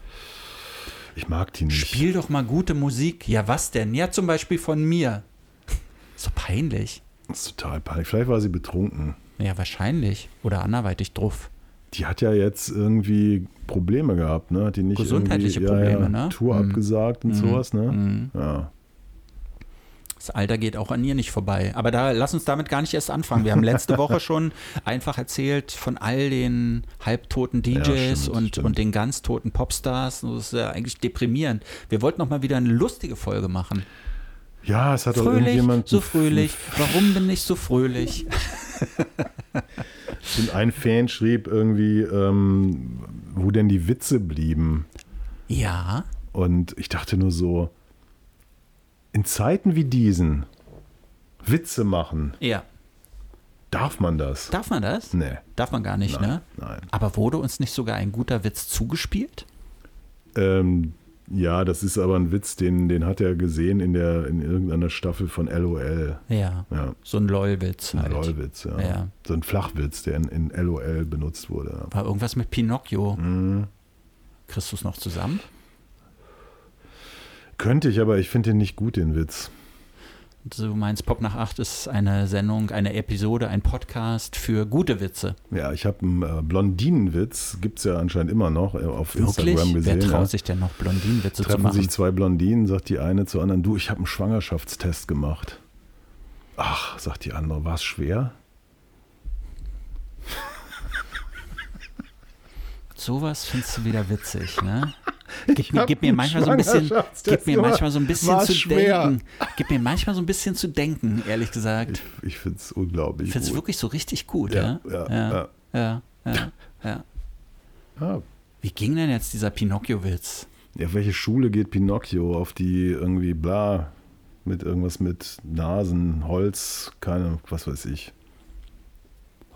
B: Ich mag die nicht.
C: Spiel doch mal gute Musik. Ja, was denn? Ja, zum Beispiel von mir. So peinlich.
B: Das ist total peinlich. Vielleicht war sie betrunken.
C: Ja, wahrscheinlich. Oder anderweitig drauf.
B: Die hat ja jetzt irgendwie Probleme gehabt, ne? Hat die nicht
C: Gesundheitliche
B: irgendwie, ja,
C: Probleme,
B: ja,
C: ne?
B: Tour
C: Mhm.
B: abgesagt und
C: Mhm.
B: sowas, ne?
C: Mhm.
B: Ja.
C: Das Alter geht auch an ihr nicht vorbei. Aber da lass uns damit gar nicht erst anfangen. Wir haben letzte Woche schon einfach erzählt von all den halbtoten DJs
B: stimmt,
C: und,
B: stimmt.
C: und den ganz toten Popstars. Das ist ja eigentlich deprimierend. Wir wollten noch mal wieder eine lustige Folge machen.
B: Ja, es hat doch
C: Fröhlich,
B: irgendjemand.
C: so fröhlich. Warum bin ich so fröhlich?
B: Und ein Fan schrieb irgendwie, ähm, wo denn die Witze blieben.
C: Ja,
B: Und ich dachte nur so, in Zeiten wie diesen, Witze machen,
C: ja.
B: darf man das?
C: Darf man das?
B: Nee.
C: Darf man gar nicht,
B: Nein,
C: ne?
B: nein.
C: Aber wurde uns nicht sogar ein guter Witz zugespielt?
B: Ähm, ja, das ist aber ein Witz, den, den hat er gesehen in, der, in irgendeiner Staffel von LOL.
C: Ja.
B: Ja,
C: So ein LOL-Witz
B: ein
C: halt.
B: LOL-Witz, ja.
C: Ja.
B: So ein Flachwitz, der in, in LOL benutzt wurde.
C: War irgendwas mit Pinocchio.
B: Mhm.
C: Es noch zusammen?
B: Könnte ich, aber ich finde den nicht gut, den Witz.
C: Du meinst, Pop nach 8 ist eine Sendung, eine Episode, ein Podcast für gute Witze.
B: Ja, ich habe einen äh, Blondinenwitz, gibt es ja anscheinend immer noch äh, auf
C: Wirklich?
B: Instagram gesehen.
C: Wer traut
B: ja.
C: sich denn noch Blondinenwitze zu
B: Treffen
C: machen?
B: sich zwei Blondinen, sagt die eine zur anderen, du, ich habe einen Schwangerschaftstest gemacht. Ach, sagt die andere, war es schwer?
C: Sowas findest du wieder witzig, ne? Gib mir, gib mir manchmal so ein bisschen, gib mir manchmal so ein bisschen zu
B: schwer.
C: denken. Gib mir manchmal so ein bisschen zu denken, ehrlich gesagt.
B: Ich, ich finde es unglaublich
C: Ich finde es wirklich so richtig gut,
B: Ja,
C: ja?
B: ja,
C: ja, ja, ja, ja.
B: Ja.
C: Wie ging denn jetzt dieser Pinocchio-Witz?
B: Ja, welche Schule geht Pinocchio auf die irgendwie bla mit irgendwas mit Nasen, Holz, keine, was weiß ich.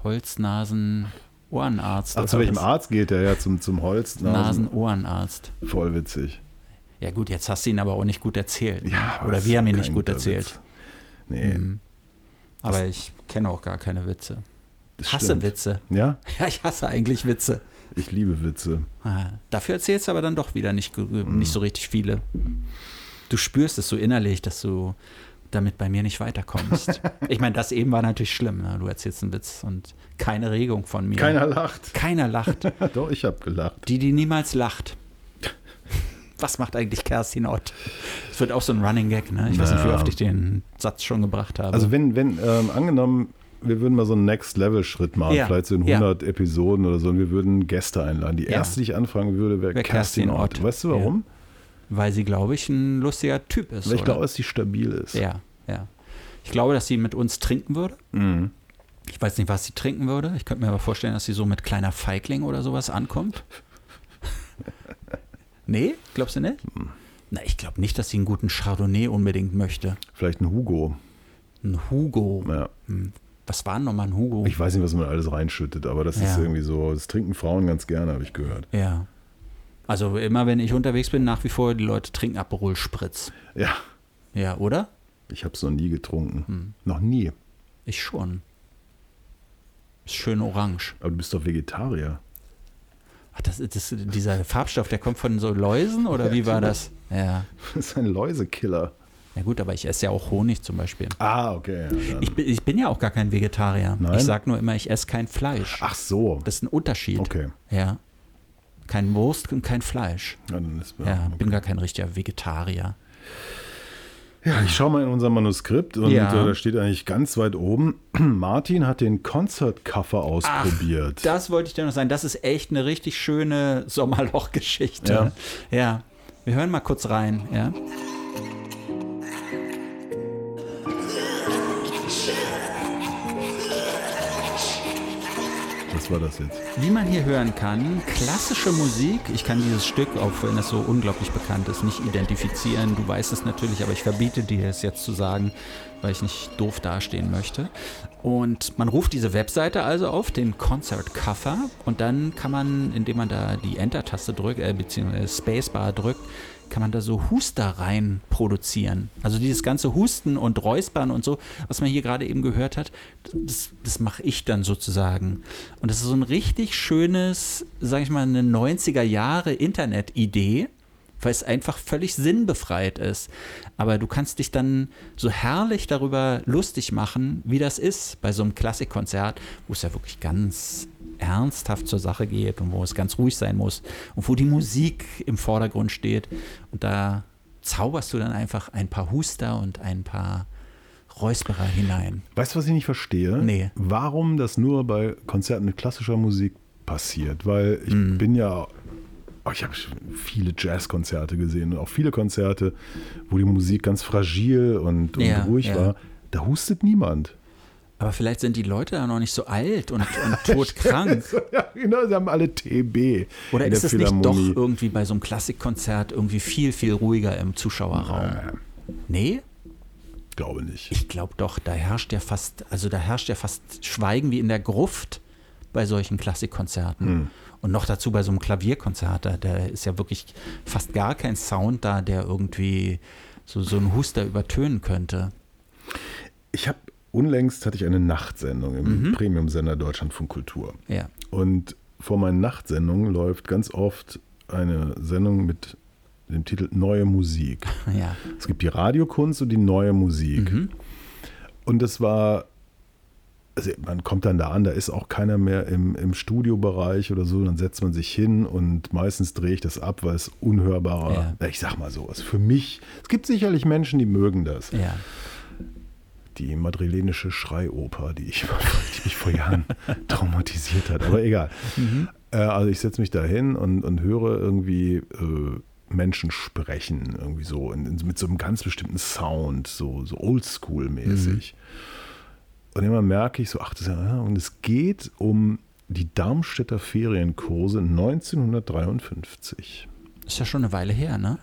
C: Holznasen, Ohrenarzt.
B: Ach, zu welchem
C: was?
B: Arzt geht er ja? Zum, zum Holz?
C: Nasen-Ohrenarzt.
B: Voll witzig.
C: Ja gut, jetzt hast du ihn aber auch nicht gut erzählt.
B: Ja,
C: Oder
B: das
C: wir haben ihn nicht gut erzählt.
B: Witz. Nee,
C: Mhm. Aber ich kenne auch gar keine Witze.
B: das
C: Hasse
B: stimmt.
C: Witze.
B: Ja,
C: Ja, ich hasse eigentlich Witze.
B: ich liebe Witze.
C: Ah, Dafür erzählst du aber dann doch wieder nicht,
B: Mhm.
C: nicht so richtig viele. Du spürst es so innerlich, dass du damit bei mir nicht weiterkommst. ich meine, das eben war natürlich schlimm. Ne? Du erzählst einen Witz und keine Regung von mir.
B: Keiner lacht.
C: Keiner lacht.
B: Doch, ich habe gelacht.
C: Die, die niemals lacht. Was macht eigentlich Kerstin Ott? Das wird auch so ein Running Gag, ne? Ich weiß nicht, wie
B: Ja.
C: oft ich den Satz schon gebracht habe.
B: Also wenn, wenn ähm, angenommen, wir würden mal so einen Next-Level-Schritt machen,
C: Ja,
B: vielleicht so in
C: ja.
B: 100 Episoden oder so, und wir würden Gäste einladen. Die
C: Ja.
B: erste, die ich anfragen würde, wäre
C: Wär
B: Kerstin
C: Kerstin
B: Ott.
C: Ott.
B: Weißt du warum?
C: Weil sie, glaube ich, ein lustiger Typ ist.
B: Weil ich
C: oder?
B: glaube, dass sie stabil ist.
C: Ja, ja. Ich glaube, dass sie mit uns trinken würde.
B: Mhm.
C: Ich weiß nicht, was sie trinken würde. Ich könnte mir aber vorstellen, dass sie so mit kleiner Feigling oder sowas ankommt. nee, glaubst du nicht?
B: Hm.
C: Na, ich glaube nicht, dass sie einen guten Chardonnay unbedingt möchte.
B: Vielleicht ein Hugo.
C: Ein Hugo.
B: Ja.
C: Hm. Was war denn nochmal ein Hugo?
B: Ich weiß nicht, was man alles reinschüttet, aber das ist
C: Ja.
B: irgendwie so, das trinken Frauen ganz gerne, habe ich gehört.
C: ja. Also immer, wenn ich unterwegs bin, nach wie vor, die Leute trinken Aperol Spritz.
B: Ja,
C: Ja, oder?
B: ich habe es noch nie getrunken.
C: Hm.
B: Noch nie.
C: Ich schon. Ist schön orange.
B: Aber du bist doch Vegetarier.
C: Ach, das, das, dieser Farbstoff, der kommt von so Läusen oder wie war das? Ja.
B: Das ist ein Läusekiller.
C: Ja gut, aber ich esse ja auch Honig zum Beispiel.
B: Ah, okay. ja.
C: Ich bin, ich bin ja auch gar kein Vegetarier.
B: Nein?
C: Ich sage nur immer, ich esse kein Fleisch.
B: Ach so.
C: Das ist ein Unterschied.
B: Okay.
C: Ja. Kein Wurst und kein Fleisch.
B: Ja, dann ist,
C: Ja,
B: okay.
C: bin gar kein richtiger Vegetarier.
B: Ja, ich schaue mal in unser Manuskript und
C: Ja.
B: äh, da steht eigentlich ganz weit oben, Martin hat den Concert-Cover ausprobiert.
C: Das wollte ich dir noch sagen. Das ist echt eine richtig schöne Sommerloch-Geschichte. Ja. Wir hören mal kurz rein. Ja.
B: Was war das jetzt?
C: Wie man hier hören kann, klassische Musik. Ich kann dieses Stück, auch wenn es so unglaublich bekannt ist, nicht identifizieren. Du weißt es natürlich, aber ich verbiete dir es jetzt zu sagen, weil ich nicht doof dastehen möchte. Und man ruft diese Webseite also auf, den Concert Cover, und dann kann man, indem man da die Enter-Taste drückt, äh, beziehungsweise Spacebar drückt, kann man da so Huster rein produzieren. Also dieses ganze Husten und Räuspern und so, was man hier gerade eben gehört hat, das, das mache ich dann sozusagen. Und das ist so ein richtig schönes, sage ich mal, eine 90er Jahre Internet-Idee, weil es einfach völlig sinnbefreit ist. Aber du kannst dich dann so herrlich darüber lustig machen, wie das ist bei so einem Klassikkonzert, wo es ja wirklich ganz ernsthaft zur Sache geht und wo es ganz ruhig sein muss und wo die Musik im Vordergrund steht. Und da zauberst du dann einfach ein paar Huster und ein paar Räusperer hinein.
B: Weißt du, was ich nicht verstehe?
C: Nee.
B: Warum das nur bei Konzerten mit klassischer Musik passiert? Weil ich
C: Mhm.
B: bin ja, oh, ich habe viele Jazzkonzerte gesehen und auch viele Konzerte, wo die Musik ganz fragil und, und
C: Ja,
B: ruhig
C: ja.
B: war. Da hustet niemand.
C: Aber vielleicht sind die Leute da noch nicht so alt und, und todkrank.
B: ja, genau, sie haben alle TB.
C: Oder ist es nicht doch irgendwie bei so einem Klassikkonzert irgendwie viel, viel ruhiger im Zuschauerraum?
B: Äh,
C: Nee?
B: glaube nicht.
C: Ich glaube doch, da herrscht ja fast, also da herrscht ja fast Schweigen wie in der Gruft bei solchen Klassikkonzerten.
B: Hm.
C: Und noch dazu bei so einem Klavierkonzert, da, da ist ja wirklich fast gar kein Sound da, der irgendwie so, so einen Huster übertönen könnte.
B: Ich habe unlängst hatte ich eine Nachtsendung im
C: Mhm.
B: Premium-Sender Deutschlandfunk Kultur.
C: Ja.
B: Und vor meinen Nachtsendungen läuft ganz oft eine Sendung mit dem Titel Neue Musik.
C: Ja.
B: Es gibt die Radiokunst und die neue Musik.
C: Mhm.
B: Und das war, also man kommt dann da an, da ist auch keiner mehr im, im Studiobereich oder so, dann setzt man sich hin und meistens drehe ich das ab, weil es unhörbarer,
C: Ja.
B: ich sag mal so, ist für mich, es gibt sicherlich Menschen, die mögen das.
C: Ja.
B: Die madrilenische Schreioper, die, ich, die mich vor Jahren traumatisiert hat, aber egal. Äh, also ich setze mich da hin und, und höre irgendwie äh, Menschen sprechen, irgendwie so, in, in, mit so einem ganz bestimmten Sound, so, so oldschool-mäßig. Und immer merke ich so, ach, das ist ja, und es geht um die Darmstädter Ferienkurse 1953.
C: Ist ja schon eine Weile her, ne?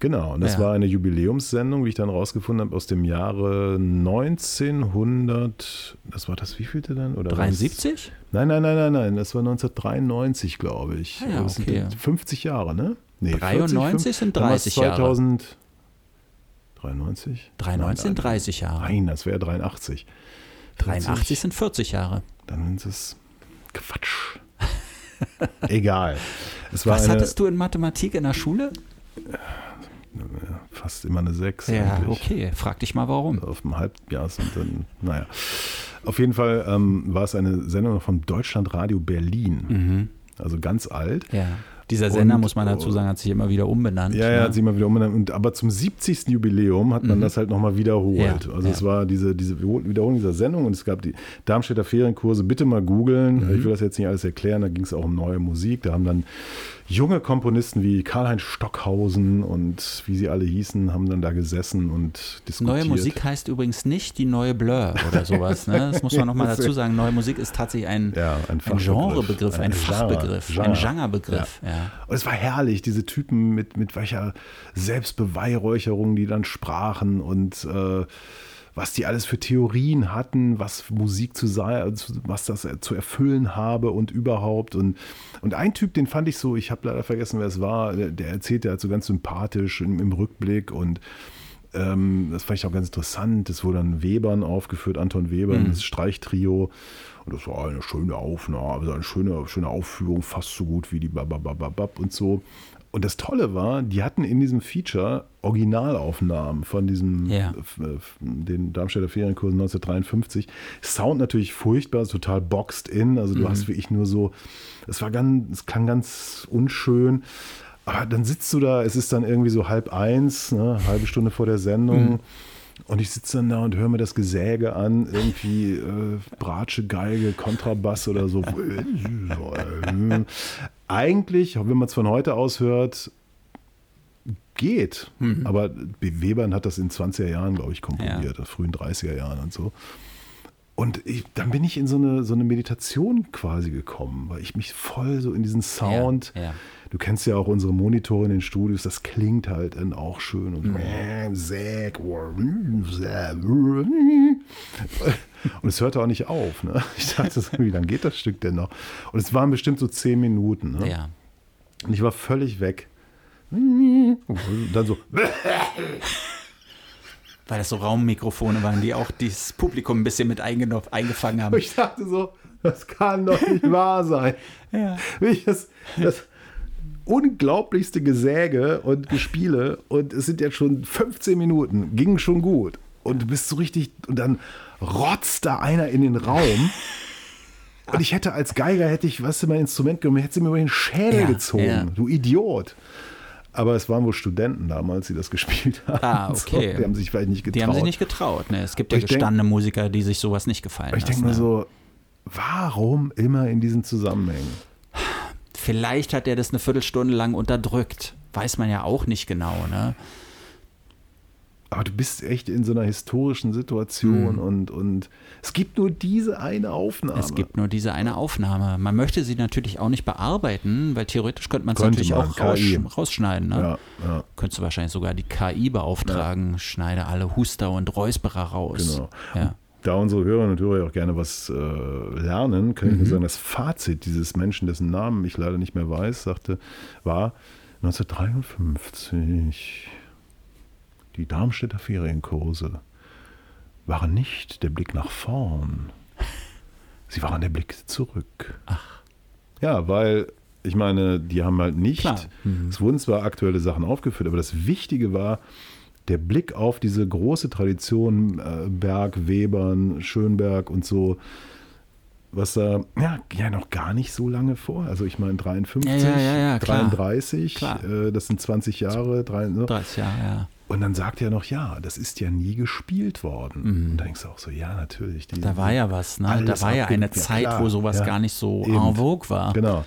B: Genau, und das
C: Ja.
B: war eine Jubiläumssendung, wie ich dann rausgefunden habe, aus dem Jahre 1900, das war das wievielte dann? Oder war es-
C: 73?
B: Nein, nein, nein, nein, nein, das war 1993, glaube ich.
C: Ah ja,
B: das
C: okay.
B: sind 50 Jahre, ne? Nee,
C: 93 sind
B: dann war's
C: 30 Jahre.
B: 2000, 93?
C: 93 sind
B: Nein,
C: 30 Jahre.
B: Nein, das wäre 83.
C: 83 sind 40 Jahre.
B: Dann ist es Quatsch. Egal.
C: Was
B: eine,
C: hattest du in Mathematik in der Schule?
B: fast immer eine 6.
C: Ja,
B: eigentlich.
C: okay. Frag dich mal warum.
B: auf dem Halbjahrs und dann, naja. Auf jeden Fall ähm, war es eine Sendung vom Deutschlandradio Berlin.
C: Mhm.
B: Also ganz alt.
C: Ja. Dieser Sender,
B: Und-
C: muss man dazu sagen, hat sich immer wieder umbenannt.
B: Ja, ja,
C: ne?
B: hat sie mal wieder umbenannt. Und, aber zum 70. Jubiläum hat man
C: Mhm.
B: das halt nochmal wiederholt.
C: Ja,
B: also es
C: ja.
B: war diese, diese Wiederholung dieser Sendung und es gab die Darmstädter Ferienkurse. Bitte mal googeln.
C: Mhm.
B: Ich will das jetzt nicht alles erklären. Da ging es auch um neue Musik. Da haben dann junge Komponisten wie Karl-Heinz Stockhausen und wie sie alle hießen, haben dann da gesessen und diskutiert.
C: Neue Musik heißt übrigens nicht die neue Blur oder sowas. Ne? Das muss man nochmal dazu sagen. Neue Musik ist tatsächlich ein,
B: Ja, ein
C: ein. Genrebegriff, ein. Fachbegriff,
B: Genre.
C: ein Genrebegriff. Ja.
B: Und es war herrlich, diese Typen mit, mit welcher Selbstbeweihräucherung die dann sprachen und äh, was die alles für Theorien hatten, was Musik zu sein, was das zu erfüllen habe und überhaupt. Und, und ein Typ, den fand ich so, ich habe leider vergessen, wer es war, der, der erzählte halt so ganz sympathisch im, im Rückblick und ähm, das fand ich auch ganz interessant. Es wurde dann Webern aufgeführt, Anton Webern,
C: Mhm.
B: das Streichtrio. Und das war eine schöne Aufnahme, also eine schöne, schöne Aufführung, fast so gut wie die Bababababab und so. Und das Tolle war, die hatten in diesem Feature Originalaufnahmen von diesem, f- f- den Darmstädter Ferienkursen 1953. Sound natürlich furchtbar, total boxed in. Also du
C: Mhm.
B: hast wirklich nur so, es war ganz, es klang ganz unschön. Aber dann sitzt du da, es ist dann irgendwie so halb eins, ne, halbe Stunde vor der Sendung.
C: Mhm.
B: Und ich sitze dann da und höre mir das Gesäge an, irgendwie äh, Bratsche, Geige, Kontrabass oder so. Eigentlich, wenn man es von heute aus hört, geht.
C: Mhm.
B: Aber Webern hat das in 20er Jahren, glaube ich, komponiert, frühen 30er Jahren und so. Und ich, dann bin ich in so eine, so eine Meditation quasi gekommen, weil ich mich voll so in diesen Sound.
C: Ja, ja.
B: Du kennst ja auch unsere Monitore in den Studios, das klingt halt dann auch schön. Und,
C: Mhm.
B: Und es hörte auch nicht auf. Ne? Ich dachte, so, wie lange geht das Stück denn noch? Und es waren bestimmt so zehn Minuten. Ne?
C: ja.
B: Und ich war völlig weg. Und dann so,
C: Weil das so Raummikrofone waren, die auch das Publikum ein bisschen mit eingefangen haben.
B: ich dachte so, das kann doch nicht wahr sein.
C: Ja.
B: Das, das unglaublichste Gesäge und Gespiele und es sind jetzt schon 15 Minuten, ging schon gut. Und du bist so richtig, und dann rotzt da einer in den Raum. Und ich hätte als Geiger, hätte ich, was mein Instrument genommen, hätte sie mir über den Schädel
C: Ja,
B: gezogen.
C: ja.
B: Du Idiot. Aber es waren wohl Studenten damals, die das gespielt haben.
C: Ah,
B: So,
C: okay.
B: die haben sich vielleicht nicht getraut.
C: Die haben sich nicht getraut. Ne? Es gibt ja
B: ich denk-
C: gestandene Musiker, die sich sowas nicht gefallen
B: Aber ich denke
C: lassen.
B: mir
C: ne?
B: so, warum immer in diesen Zusammenhängen?
C: Vielleicht hat er das eine Viertelstunde lang unterdrückt. Weiß man ja auch nicht genau. Ne?
B: Aber du bist echt in so einer historischen Situation
C: Mhm.
B: und, und es gibt nur diese eine Aufnahme.
C: Es gibt nur diese eine Aufnahme. Man möchte sie natürlich auch nicht bearbeiten, weil theoretisch könnte man es natürlich
B: man,
C: auch raus, rausschneiden. Ne?
B: ja, ja,
C: Könntest du wahrscheinlich sogar die KI beauftragen, schneide alle Huster und Räusperer raus.
B: genau.
C: Ja.
B: Da unsere Hörerinnen und Hörer auch gerne was äh, lernen, kann ich
C: Mhm.
B: nur sagen, das Fazit dieses Menschen, dessen Namen ich leider nicht mehr weiß, sagte, war 1953. Die Darmstädter Ferienkurse waren nicht der Blick nach vorn, sie waren der Blick zurück.
C: Ach.
B: Ja, weil ich meine, die haben halt nicht.
C: Mhm.
B: es wurden zwar aktuelle Sachen aufgeführt, aber das Wichtige war, der Blick auf diese große Tradition, äh, Berg, Webern, Schönberg und so, was da ja, ja noch gar nicht so lange vor. Also ich meine 53,
C: Ja, ja, ja, ja, klar.
B: 33,
C: Klar.
B: äh, das sind 20 Jahre. Drei, so.
C: 30 Jahre, ja.
B: Und dann sagt er noch, ja, das ist ja nie gespielt worden. Und da denkst du auch so, ja, natürlich. Die,
C: Mhm. Da war ja was, ne? Da war ja eine Zeit,
B: klar.
C: wo sowas gar nicht so
B: eben.
C: en vogue war.
B: Genau.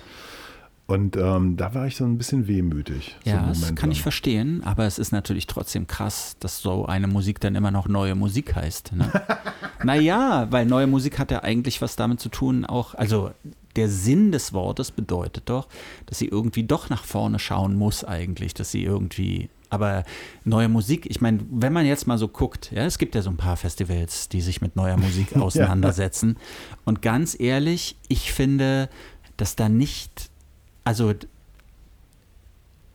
B: Und ähm, da war ich so ein bisschen wehmütig.
C: Ja, das
B: Moment
C: kann ich verstehen, aber es ist natürlich trotzdem krass, dass so eine Musik dann immer noch neue Musik heißt. Ne? naja, weil neue Musik hat ja eigentlich was damit zu tun, auch, also der Sinn des Wortes bedeutet doch, dass sie irgendwie doch nach vorne schauen muss eigentlich, dass sie irgendwie, aber neue Musik, ich meine, wenn man jetzt mal so guckt, ja, es gibt ja so ein paar Festivals, die sich mit neuer Musik auseinandersetzen und ganz ehrlich, ich finde, dass da nicht, also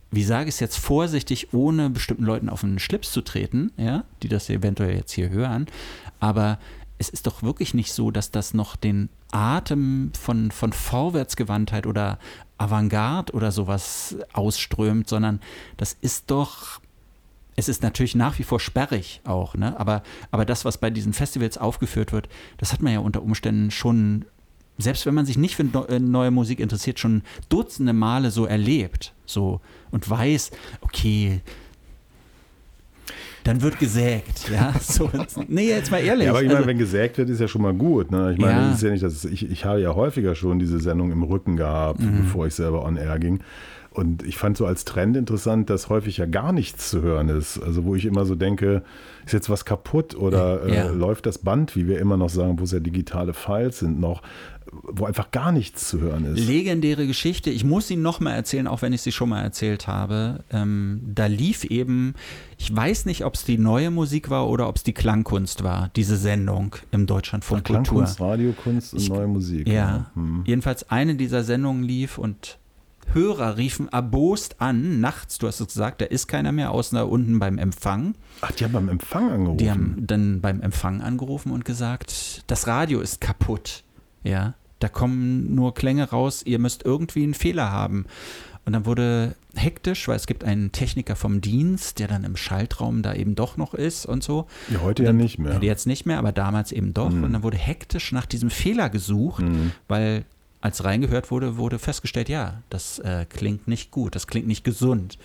C: wie sage ich es jetzt vorsichtig, ohne bestimmten Leuten auf den Schlips zu treten, ja, die das eventuell jetzt hier hören, aber es ist doch wirklich nicht so, dass das noch den Atem von, von Vorwärtsgewandtheit oder Avantgarde oder sowas ausströmt, sondern das ist doch, es ist natürlich nach wie vor sperrig auch, ne? aber, aber das, was bei diesen Festivals aufgeführt wird, das hat man ja unter Umständen schon, selbst wenn man sich nicht für äh, neue Musik interessiert, schon dutzende Male so erlebt so und weiß, okay, dann wird gesägt, ja. So, nee, jetzt mal ehrlich.
B: Ja, aber ich meine,
C: also-
B: wenn gesägt wird, ist ja schon mal gut. Ne? Ich meine,
C: Ja.
B: ist ja nicht, dass ich, ich habe ja häufiger schon diese Sendung im Rücken gehabt,
C: Mhm.
B: bevor ich selber on air ging. Und ich fand so als Trend interessant, dass häufig ja gar nichts zu hören ist. Also wo ich immer so denke, ist jetzt was kaputt oder
C: Ja.
B: äh, läuft das Band, wie wir immer noch sagen, wo es ja digitale Files sind noch, wo einfach gar nichts zu hören ist.
C: Legendäre Geschichte. Ich muss sie nochmal erzählen, auch wenn ich sie schon mal erzählt habe. Ähm, da lief eben, ich weiß nicht, ob es die neue Musik war oder ob es die Klangkunst war, diese Sendung im Deutschlandfunk Kultur.
B: Klangkunst, Radiokunst und
C: Ich-
B: neue Musik.
C: Ja,
B: Hm.
C: jedenfalls eine dieser Sendungen lief und Hörer riefen erbost an, nachts, du hast es gesagt, da ist keiner mehr, außer da unten beim Empfang.
B: Ach, die haben beim Empfang angerufen.
C: Die haben dann beim Empfang angerufen und gesagt, das Radio ist kaputt. Ja, da kommen nur Klänge raus, ihr müsst irgendwie einen Fehler haben. Und dann wurde hektisch, weil es gibt einen Techniker vom Dienst, der dann im Schaltraum da eben doch noch ist und so.
B: ja, heute
C: Und
B: ja
C: dann-
B: nicht mehr.
C: Jetzt nicht mehr, aber damals eben doch.
B: Mhm.
C: Und dann wurde hektisch nach diesem Fehler gesucht,
B: Mhm.
C: weil als reingehört wurde, wurde festgestellt, ja, das äh, klingt nicht gut, das klingt nicht gesund.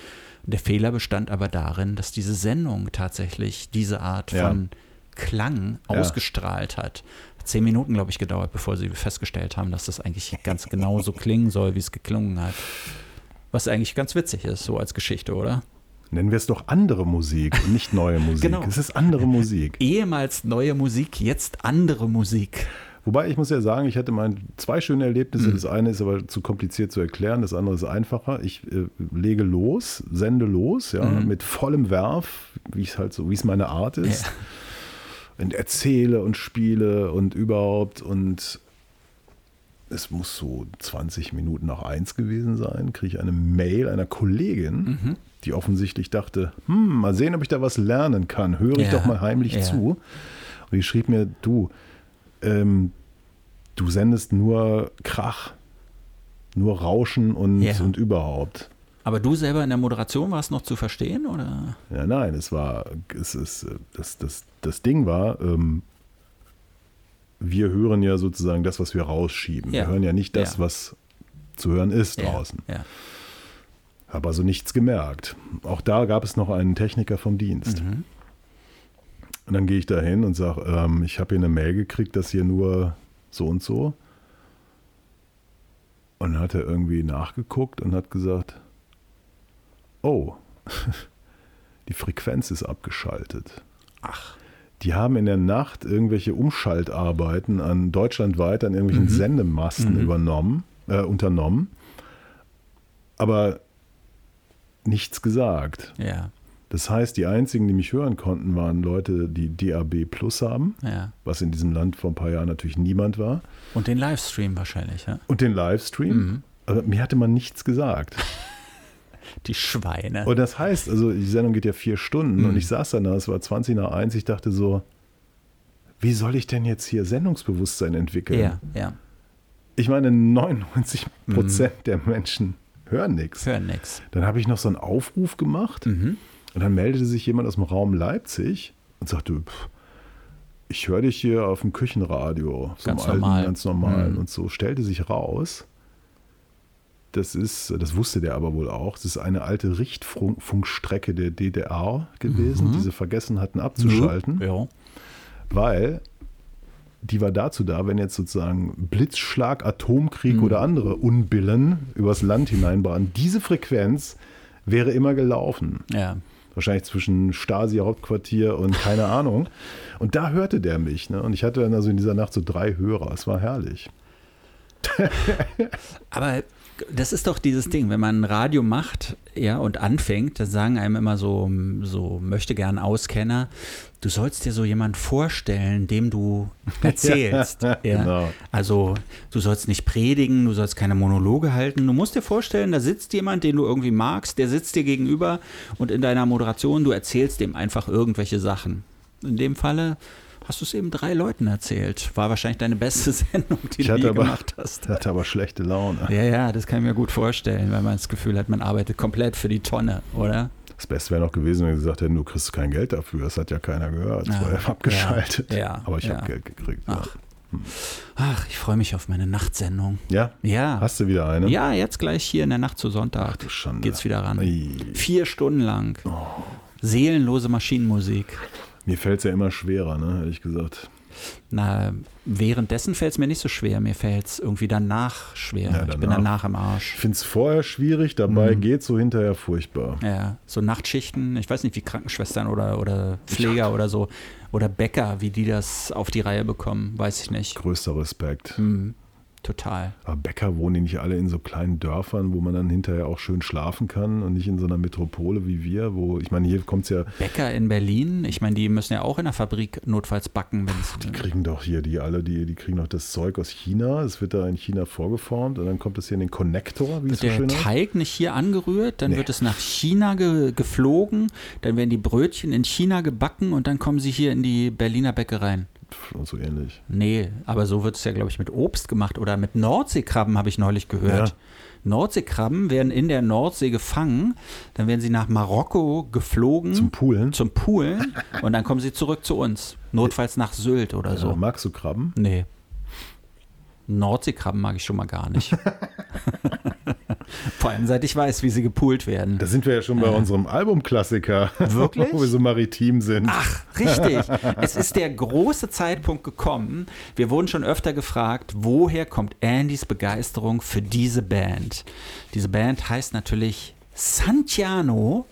C: Der Fehler bestand aber darin, dass diese Sendung tatsächlich diese Art
B: Ja.
C: von Klang
B: Ja.
C: ausgestrahlt hat. Zehn Minuten, glaube ich, gedauert, bevor sie festgestellt haben, dass das eigentlich ganz genau so klingen soll, wie es geklungen hat. Was eigentlich ganz witzig ist, so als Geschichte, oder?
B: Nennen wir es doch andere Musik und nicht neue Musik.
C: Genau.
B: Es ist andere Musik.
C: Ehemals neue Musik, jetzt andere Musik.
B: Wobei ich muss ja sagen, ich hatte mal zwei schöne Erlebnisse. Das eine ist aber zu kompliziert zu erklären, das andere ist einfacher. Ich äh, lege los, sende los, ja, mit vollem Werf, wie es halt so, wie es meine Art ist.
C: Ja.
B: Und erzähle und spiele und überhaupt und es muss so 20 Minuten nach eins gewesen sein, kriege ich eine Mail einer Kollegin, die offensichtlich dachte, hm, mal sehen, ob ich da was lernen kann. Höre ich
C: Ja,
B: doch mal heimlich
C: ja.
B: zu. Und die schrieb mir, du, ähm, du sendest nur Krach, nur Rauschen und,
C: Ja.
B: und überhaupt.
C: Aber du selber in der Moderation warst noch zu verstehen, oder?
B: Ja, nein, es war, es ist, äh, das, das, das Ding war, ähm, wir hören ja sozusagen das, was wir rausschieben.
C: Ja.
B: Wir hören ja nicht das,
C: Ja.
B: was zu hören ist
C: Ja,
B: draußen.
C: Ja.
B: Habe also nichts gemerkt. Auch da gab es noch einen Techniker vom Dienst.
C: Mhm.
B: Und dann gehe ich da hin und sage, ähm, ich habe hier eine Mail gekriegt, dass hier nur so und so. Und dann hat er irgendwie nachgeguckt und hat gesagt, oh, die Frequenz ist abgeschaltet.
C: Ach.
B: Die haben in der Nacht irgendwelche Umschaltarbeiten an deutschlandweit an irgendwelchen Sendemasten übernommen, äh, unternommen, aber nichts gesagt.
C: Ja,
B: Das heißt, die einzigen, die mich hören konnten, waren Leute, die DAB Plus haben,
C: ja.
B: was in diesem Land vor ein paar Jahren natürlich niemand war,
C: Und den Livestream wahrscheinlich, ja.
B: und den Livestream. Aber mir hatte man nichts gesagt.
C: Die Schweine.
B: Und das heißt, also die Sendung geht ja vier Stunden und ich saß dann da, es war 20 nach 1, ich dachte so, wie soll ich denn jetzt hier Sendungsbewusstsein entwickeln?
C: ja, ja.
B: Ich meine, 99 Prozent der Menschen hören nichts.
C: Hören nix.
B: Dann habe ich noch so einen Aufruf gemacht
C: Mhm.
B: und dann meldete sich jemand aus dem Raum Leipzig und sagte, pff, ich höre dich hier auf dem Küchenradio, so
C: Ganz
B: alten,
C: normal.
B: ganz normal.
C: Mhm.
B: Und so stellte sich raus, das ist, das wusste der aber wohl auch, das ist eine alte Richtfunkstrecke der DDR gewesen,
C: Mhm.
B: die sie vergessen hatten abzuschalten,
C: Ja.
B: weil die war dazu da, wenn jetzt sozusagen Blitzschlag, Atomkrieg
C: Mhm.
B: oder andere Unbillen übers Land hineinbrennen. Diese Frequenz wäre immer gelaufen.
C: Ja.
B: Wahrscheinlich zwischen Stasi-Hauptquartier und keine Ahnung. Und da hörte der mich. Ne? Und ich hatte dann also in dieser Nacht so drei Hörer. Es war herrlich.
C: Aber das ist doch dieses Ding, wenn man ein Radio macht ja, und anfängt, dann sagen einem immer so, so möchte gern Auskenner, du sollst dir so jemanden vorstellen, dem du erzählst. ja,
B: genau.
C: Also du sollst nicht predigen, du sollst keine Monologe halten. Du musst dir vorstellen, da sitzt jemand, den du irgendwie magst, der sitzt dir gegenüber und in deiner Moderation, du erzählst dem einfach irgendwelche Sachen. In dem Falle hast du es eben drei Leuten erzählt. War wahrscheinlich deine beste Sendung, die
B: Ich
C: du je
B: aber,
C: gemacht hast.
B: hatte aber schlechte Laune.
C: Ja, ja, das kann ich mir gut vorstellen, weil man das Gefühl hat, man arbeitet komplett für die Tonne, oder?
B: Das Beste wäre noch gewesen, wenn sie gesagt hätten, du kriegst kein Geld dafür. Das hat ja keiner gehört. Das
C: Ja.
B: war ja abgeschaltet.
C: Ja,
B: aber ich
C: ja.
B: habe Geld gekriegt.
C: Ach. Ach, ich freue mich auf meine Nachtsendung.
B: Ja?
C: Ja.
B: Hast du wieder eine?
C: Ja, jetzt gleich hier in der Nacht zu Sonntag
B: Ach du Schande.
C: geht's wieder ran.
B: Ei.
C: Vier Stunden lang. Seelenlose Maschinenmusik.
B: Mir fällt es ja immer schwerer, ne? ehrlich gesagt.
C: Na, währenddessen fällt es mir nicht so schwer. Mir fällt es irgendwie danach schwer.
B: Ja,
C: Ich bin
B: danach.
C: danach im Arsch.
B: Ich finde es vorher schwierig, dabei
C: Mhm.
B: geht so hinterher furchtbar.
C: Ja, so Nachtschichten, ich weiß nicht, wie Krankenschwestern oder, oder Pfleger oder so, oder Bäcker, wie die das auf die Reihe bekommen, weiß ich nicht.
B: Größter Respekt.
C: Hm, total.
B: Aber Bäcker wohnen nicht alle in so kleinen Dörfern, wo man dann hinterher auch schön schlafen kann und nicht in so einer Metropole wie wir, wo, ich meine, hier kommt es ja,
C: Bäcker in Berlin, ich meine, die müssen ja auch in der Fabrik notfalls backen, wenn es.
B: die kriegen doch hier, die alle, die, die kriegen doch das Zeug aus China, es wird da in China vorgeformt und dann kommt es hier in den Connector, wie es so schön
C: der
B: heißt.
C: Teig nicht hier angerührt, dann
B: Nee.
C: wird es nach China ge geflogen, dann werden die Brötchen in China gebacken und dann kommen sie hier in die Berliner Bäckereien.
B: Und so ähnlich.
C: Nee, aber so wird es ja, glaube ich, mit Obst gemacht oder mit Nordseekrabben, habe ich neulich gehört.
B: Ja.
C: Nordseekrabben werden in der Nordsee gefangen, dann werden sie nach Marokko geflogen
B: Zum Poolen.
C: zum Poolen und dann kommen sie zurück zu uns. Notfalls nach Sylt oder
B: So.
C: so.
B: magst du Krabben?
C: Nee. Nordseekrabben mag ich schon mal gar nicht. Vor allem seit ich weiß, wie sie gepoolt werden.
B: Da sind wir ja schon bei unserem Albumklassiker.
C: Wirklich?
B: wo wir so maritim sind.
C: Ach, richtig. es ist der große Zeitpunkt gekommen. Wir wurden schon öfter gefragt, woher kommt Andys Begeisterung für diese Band? Diese Band heißt natürlich Santiano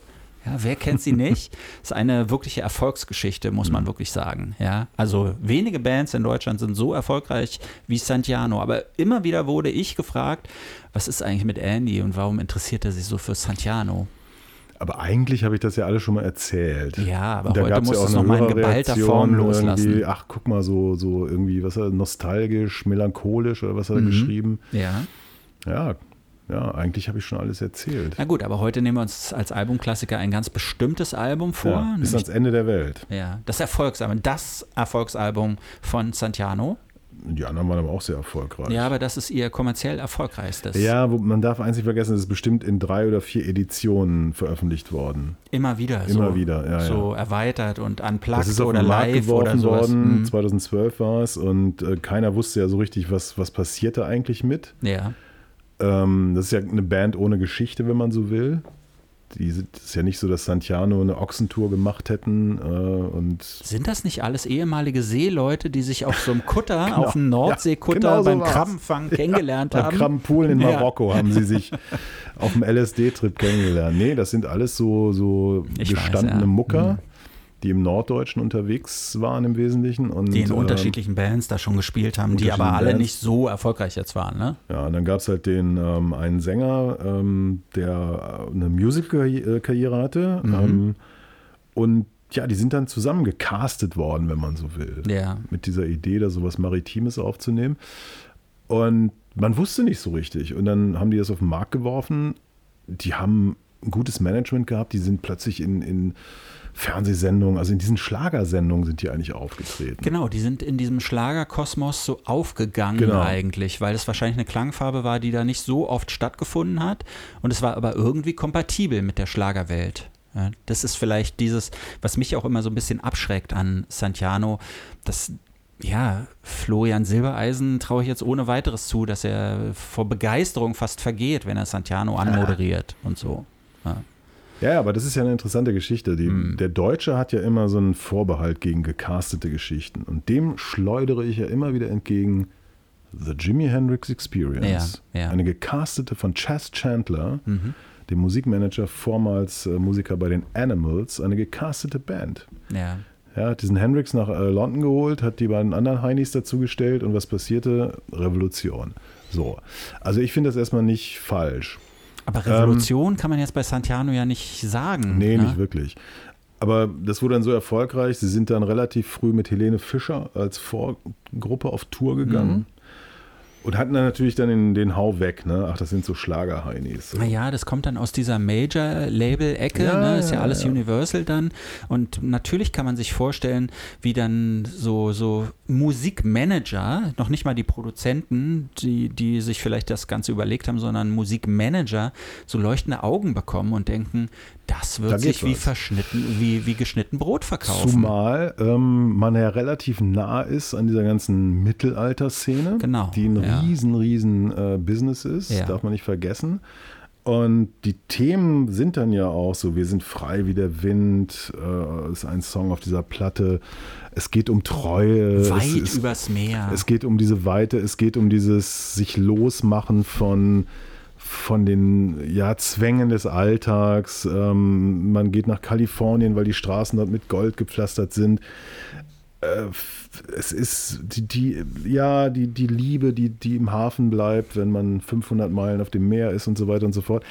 C: Ja, wer kennt sie nicht? ist eine wirkliche Erfolgsgeschichte, muss man wirklich sagen. Ja, also wenige Bands in Deutschland sind so erfolgreich wie Santiano. Aber immer wieder wurde ich gefragt, was ist eigentlich mit Andy und warum interessiert er sich so für Santiano?
B: Aber eigentlich habe ich das ja alles schon mal erzählt.
C: Ja, aber da heute muss ja es nochmal in geballter Form loslassen.
B: Ach, guck mal, so, so irgendwie, was er nostalgisch, melancholisch oder was hat er mhm. geschrieben?
C: Ja.
B: Ja, ja, eigentlich habe ich schon alles erzählt.
C: Na gut, aber heute nehmen wir uns als Albumklassiker ein ganz bestimmtes Album vor. Ja,
B: bis ans Ende der Welt.
C: Ja, das Erfolgsalbum, das Erfolgsalbum von Santiano.
B: Die anderen waren aber auch sehr erfolgreich.
C: Ja, aber das ist ihr kommerziell erfolgreichstes.
B: Ja, man darf eins nicht vergessen, es ist bestimmt in drei oder vier Editionen veröffentlicht worden.
C: Immer wieder.
B: Immer
C: so,
B: wieder, ja.
C: So
B: ja.
C: erweitert und unplugged
B: das ist
C: oder live oder sowas.
B: worden. Mhm. 2012 war es und äh, keiner wusste ja so richtig, was, was passierte eigentlich mit.
C: Ja.
B: Ähm, das ist ja eine Band ohne Geschichte, wenn man so will. Die das ist ja nicht so, dass Santiano eine Ochsentour gemacht hätten. Äh, und
C: Sind das nicht alles ehemalige Seeleute, die sich auf so einem Kutter, genau. auf einem Nordseekutter ja, genau beim so Krabbenfang kennengelernt ja, haben?
B: Beim Krabbenpoolen in Marokko ja. haben sie sich auf dem LSD-Trip kennengelernt. Nee, das sind alles so, so gestandene weiß, Mucker. Mhm die im Norddeutschen unterwegs waren im Wesentlichen. Und,
C: die in ähm, unterschiedlichen Bands da schon gespielt haben, die aber alle Bands. nicht so erfolgreich jetzt waren, ne?
B: Ja, und dann gab es halt den ähm, einen Sänger, ähm, der eine Musical-Karriere hatte. Mhm. Ähm, und ja, die sind dann zusammen gecastet worden, wenn man so will.
C: Ja.
B: Mit dieser Idee, da sowas Maritimes aufzunehmen. Und man wusste nicht so richtig. Und dann haben die das auf den Markt geworfen. Die haben ein gutes Management gehabt. Die sind plötzlich in, in Fernsehsendungen, also in diesen Schlagersendungen sind die eigentlich aufgetreten.
C: Genau, die sind in diesem Schlagerkosmos so aufgegangen genau. eigentlich, weil es wahrscheinlich eine Klangfarbe war, die da nicht so oft stattgefunden hat. Und es war aber irgendwie kompatibel mit der Schlagerwelt. Ja, das ist vielleicht dieses, was mich auch immer so ein bisschen abschreckt an Santiano, dass ja, Florian Silbereisen traue ich jetzt ohne weiteres zu, dass er vor Begeisterung fast vergeht, wenn er Santiano anmoderiert ja. und so. Ja.
B: Ja, aber das ist ja eine interessante Geschichte. Die, mm. Der Deutsche hat ja immer so einen Vorbehalt gegen gecastete Geschichten. Und dem schleudere ich ja immer wieder entgegen The Jimi Hendrix Experience.
C: Ja, ja.
B: Eine gecastete von Chas Chandler, mhm. dem Musikmanager, vormals äh, Musiker bei den Animals, eine gecastete Band.
C: Ja.
B: Er hat diesen Hendrix nach äh, London geholt, hat die beiden anderen Heinis dazugestellt und was passierte? Revolution. So. Also ich finde das erstmal nicht falsch.
C: Aber Revolution ähm, kann man jetzt bei Santiano ja nicht sagen.
B: Nee, ne? nicht wirklich. Aber das wurde dann so erfolgreich. Sie sind dann relativ früh mit Helene Fischer als Vorgruppe auf Tour gegangen. Mhm. Und hatten dann natürlich dann den, den Hau weg, ne? Ach, das sind so Schlager-Heinis. So.
C: Naja, das kommt dann aus dieser Major-Label-Ecke, ja, ne? Ist ja, ja alles ja. Universal dann. Und natürlich kann man sich vorstellen, wie dann so, so Musikmanager, noch nicht mal die Produzenten, die, die sich vielleicht das Ganze überlegt haben, sondern Musikmanager so leuchtende Augen bekommen und denken, das wird da sich wie verschnitten, wie, wie geschnitten Brot verkaufen.
B: Zumal ähm, man ja relativ nah ist an dieser ganzen Mittelalter-Szene,
C: genau,
B: die ein ja. riesen, riesen äh, Business ist, ja. darf man nicht vergessen. Und die Themen sind dann ja auch so, wir sind frei wie der Wind, äh, ist ein Song auf dieser Platte. Es geht um Treue.
C: Weit
B: es,
C: übers Meer.
B: Es geht um diese Weite, es geht um dieses sich losmachen von von den ja, Zwängen des Alltags. Ähm, man geht nach Kalifornien, weil die Straßen dort mit Gold gepflastert sind. Äh, es ist die, die, ja, die, die Liebe, die, die im Hafen bleibt, wenn man 500 Meilen auf dem Meer ist und so weiter und so fort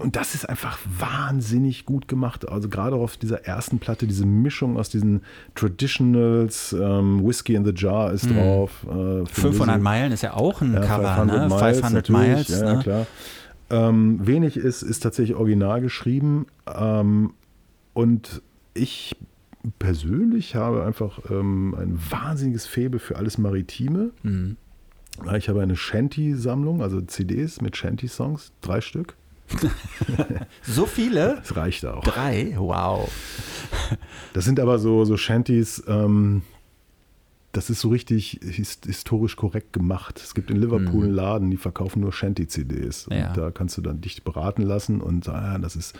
B: und das ist einfach wahnsinnig gut gemacht. Also gerade auf dieser ersten Platte, diese Mischung aus diesen Traditionals, ähm, Whiskey in the Jar ist mhm. drauf.
C: Äh, 500 Meilen ist ja auch ein ja, Cover, 500 ne?
B: Miles, 500 Miles. Ja, ne? klar. Ähm, wenig ist, ist tatsächlich original geschrieben. Ähm, und ich persönlich habe einfach ähm, ein wahnsinniges Faible für alles Maritime. Mhm. Ich habe eine Shanty-Sammlung, also CDs mit Shanty-Songs, drei Stück.
C: so viele?
B: Das reicht auch.
C: Drei? Wow.
B: Das sind aber so, so Shanties, ähm, das ist so richtig historisch korrekt gemacht. Es gibt in Liverpool einen mhm. Laden, die verkaufen nur Shanty-CDs.
C: Ja.
B: Und da kannst du dann dich beraten lassen und sagen, ah, das ist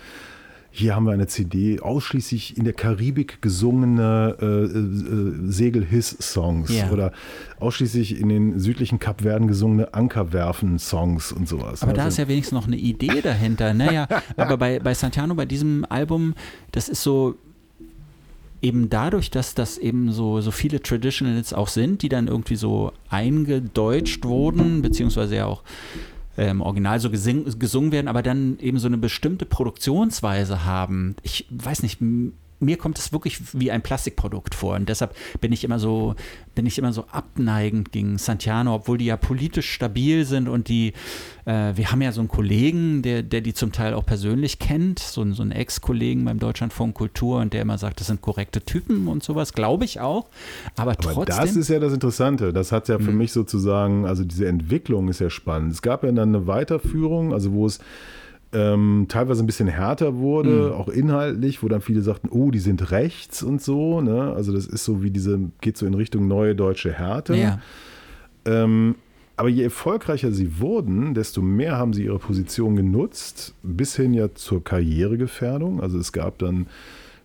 B: hier haben wir eine CD, ausschließlich in der Karibik gesungene äh, äh, Segel-Hiss-Songs
C: Ja.
B: oder ausschließlich in den südlichen Kapverden gesungene Ankerwerfen-Songs und sowas.
C: Aber da
B: Also-
C: ist ja wenigstens noch eine Idee dahinter. Naja, aber bei, bei Santano, bei diesem Album, das ist so eben dadurch, dass das eben so, so viele Traditionals auch sind, die dann irgendwie so eingedeutscht wurden, beziehungsweise ja auch äh, im Original so gesungen werden, aber dann eben so eine bestimmte Produktionsweise haben. Ich weiß nicht, mir kommt es wirklich wie ein Plastikprodukt vor und deshalb bin ich immer so bin ich immer so abneigend gegen Santiano, obwohl die ja politisch stabil sind und die äh, wir haben ja so einen Kollegen, der, der die zum Teil auch persönlich kennt, so, einen- so einen Ex-Kollegen beim Deutschlandfunk Kultur und der immer sagt, das sind korrekte Typen und sowas, glaube ich auch. Aber,
B: Aber
C: trotzdem.
B: das ist ja das Interessante. Das hat ja für mich sozusagen, also diese Entwicklung ist ja spannend. Es gab ja dann eine Weiterführung, also wo es ähm, teilweise ein bisschen härter wurde, auch inhaltlich, wo dann viele sagten, oh, die sind rechts und so. Ne? Also das ist so wie diese, geht so in Richtung neue deutsche Härte.
C: ja,
B: Ähm, aber je erfolgreicher sie wurden, desto mehr haben sie ihre Position genutzt, bis hin ja zur Karrieregefährdung. Also es gab dann,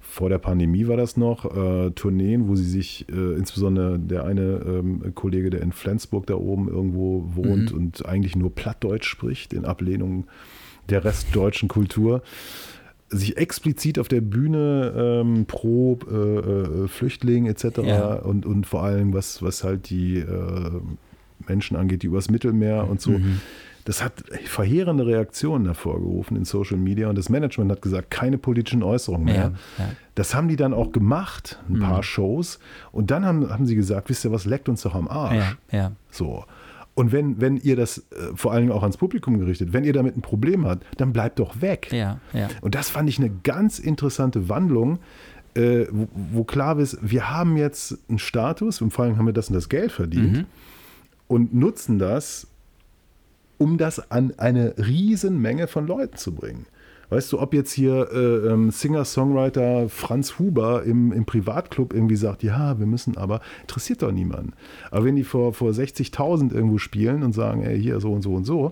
B: vor der Pandemie war das noch, äh, Tourneen, wo sie sich, äh, insbesondere der eine ähm, Kollege, der in Flensburg da oben irgendwo wohnt und eigentlich nur Plattdeutsch spricht, in Ablehnung der restdeutschen Kultur, sich explizit auf der Bühne ähm, pro äh, äh, Flüchtling etc.
C: Ja.
B: und, und vor allem was, was halt die äh, Menschen angeht, die übers Mittelmeer und so. Das hat verheerende Reaktionen hervorgerufen in Social Media und das Management hat gesagt, keine politischen Äußerungen mehr.
C: ja, ja.
B: Das haben die dann auch gemacht, ein paar Shows. Und dann haben, haben sie gesagt, wisst ihr was, leckt uns doch am Arsch. So. Und wenn, wenn ihr das äh, vor allen Dingen auch ans Publikum gerichtet, wenn ihr damit ein Problem habt, dann bleibt doch weg.
C: Ja, ja.
B: Und das fand ich eine ganz interessante Wandlung, äh, wo, wo klar ist, wir haben jetzt einen Status und vor allem haben wir das und das Geld verdient und nutzen das, um das an eine riesen Menge von Leuten zu bringen. Weißt du, ob jetzt hier äh, ähm, Singer-Songwriter Franz Huber im, im Privatclub irgendwie sagt, ja, wir müssen aber, interessiert doch niemanden. Aber wenn die vor, vor 60.000 irgendwo spielen und sagen, ey, hier so und so und so,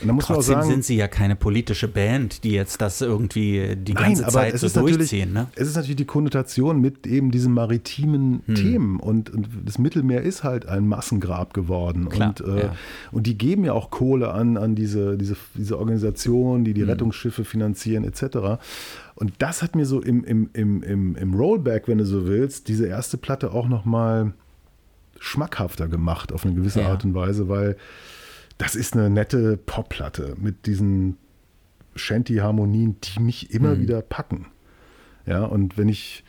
C: Trotzdem
B: sagen,
C: sind sie ja keine politische Band, die jetzt das irgendwie die
B: Nein,
C: ganze Zeit
B: es
C: so durchziehen. Ne?
B: Es ist natürlich die Konnotation mit eben diesen maritimen
C: Hm.
B: Themen und, und das Mittelmeer ist halt ein Massengrab geworden
C: Klar,
B: und, äh,
C: ja.
B: und die geben ja auch Kohle an, an diese, diese, diese Organisationen, die die
C: Hm.
B: Rettungsschiffe finanzieren etc. Und das hat mir so im, im, im, im, im Rollback, wenn du so willst, diese erste Platte auch nochmal schmackhafter gemacht auf eine gewisse
C: Ja.
B: Art und Weise, weil das ist eine nette Popplatte mit diesen Shanty-Harmonien, die mich
C: Hm.
B: immer wieder packen. Ja, und wenn ich,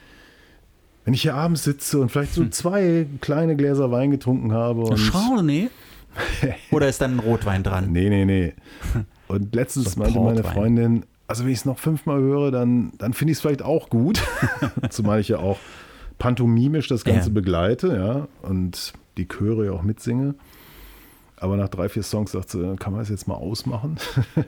B: wenn ich hier abends sitze und vielleicht so zwei kleine Gläser Wein getrunken habe und.
C: Chardonnay? Oder ist dann ein Rotwein dran?
B: Nee, nee, nee. Und letztens
C: So
B: meinte meine. Freundin, also wenn ich es noch fünfmal höre, dann, dann finde ich es vielleicht auch gut. Zumal ich ja auch pantomimisch das Ganze
C: Ja.
B: begleite, ja, und die Chöre ja auch mitsinge. Aber nach drei, vier Songs sagt sie, kann man das jetzt mal ausmachen?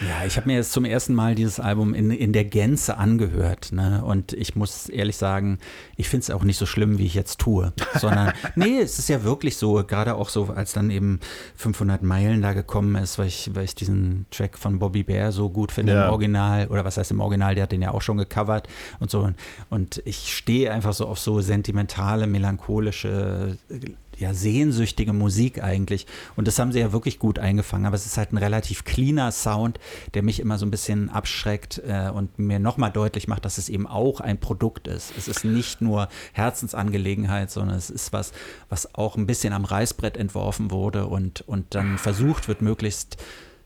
C: Ja, ich habe mir jetzt zum ersten Mal dieses Album in, in der Gänze angehört. Ne? Und ich muss ehrlich sagen, ich finde es auch nicht so schlimm, wie ich jetzt tue. Sondern, nee, es ist ja wirklich so, gerade auch so, als dann eben 500 Meilen da gekommen ist, weil ich, weil ich diesen Track von Bobby Bear so gut finde
B: Ja.
C: im Original. Oder was heißt im Original, der hat den ja auch schon gecovert und so. Und ich stehe einfach so auf so sentimentale, melancholische ja, sehnsüchtige Musik eigentlich. Und das haben sie ja wirklich gut eingefangen. Aber es ist halt ein relativ cleaner Sound, der mich immer so ein bisschen abschreckt äh, und mir nochmal deutlich macht, dass es eben auch ein Produkt ist. Es ist nicht nur Herzensangelegenheit, sondern es ist was, was auch ein bisschen am Reißbrett entworfen wurde und, und dann versucht wird, möglichst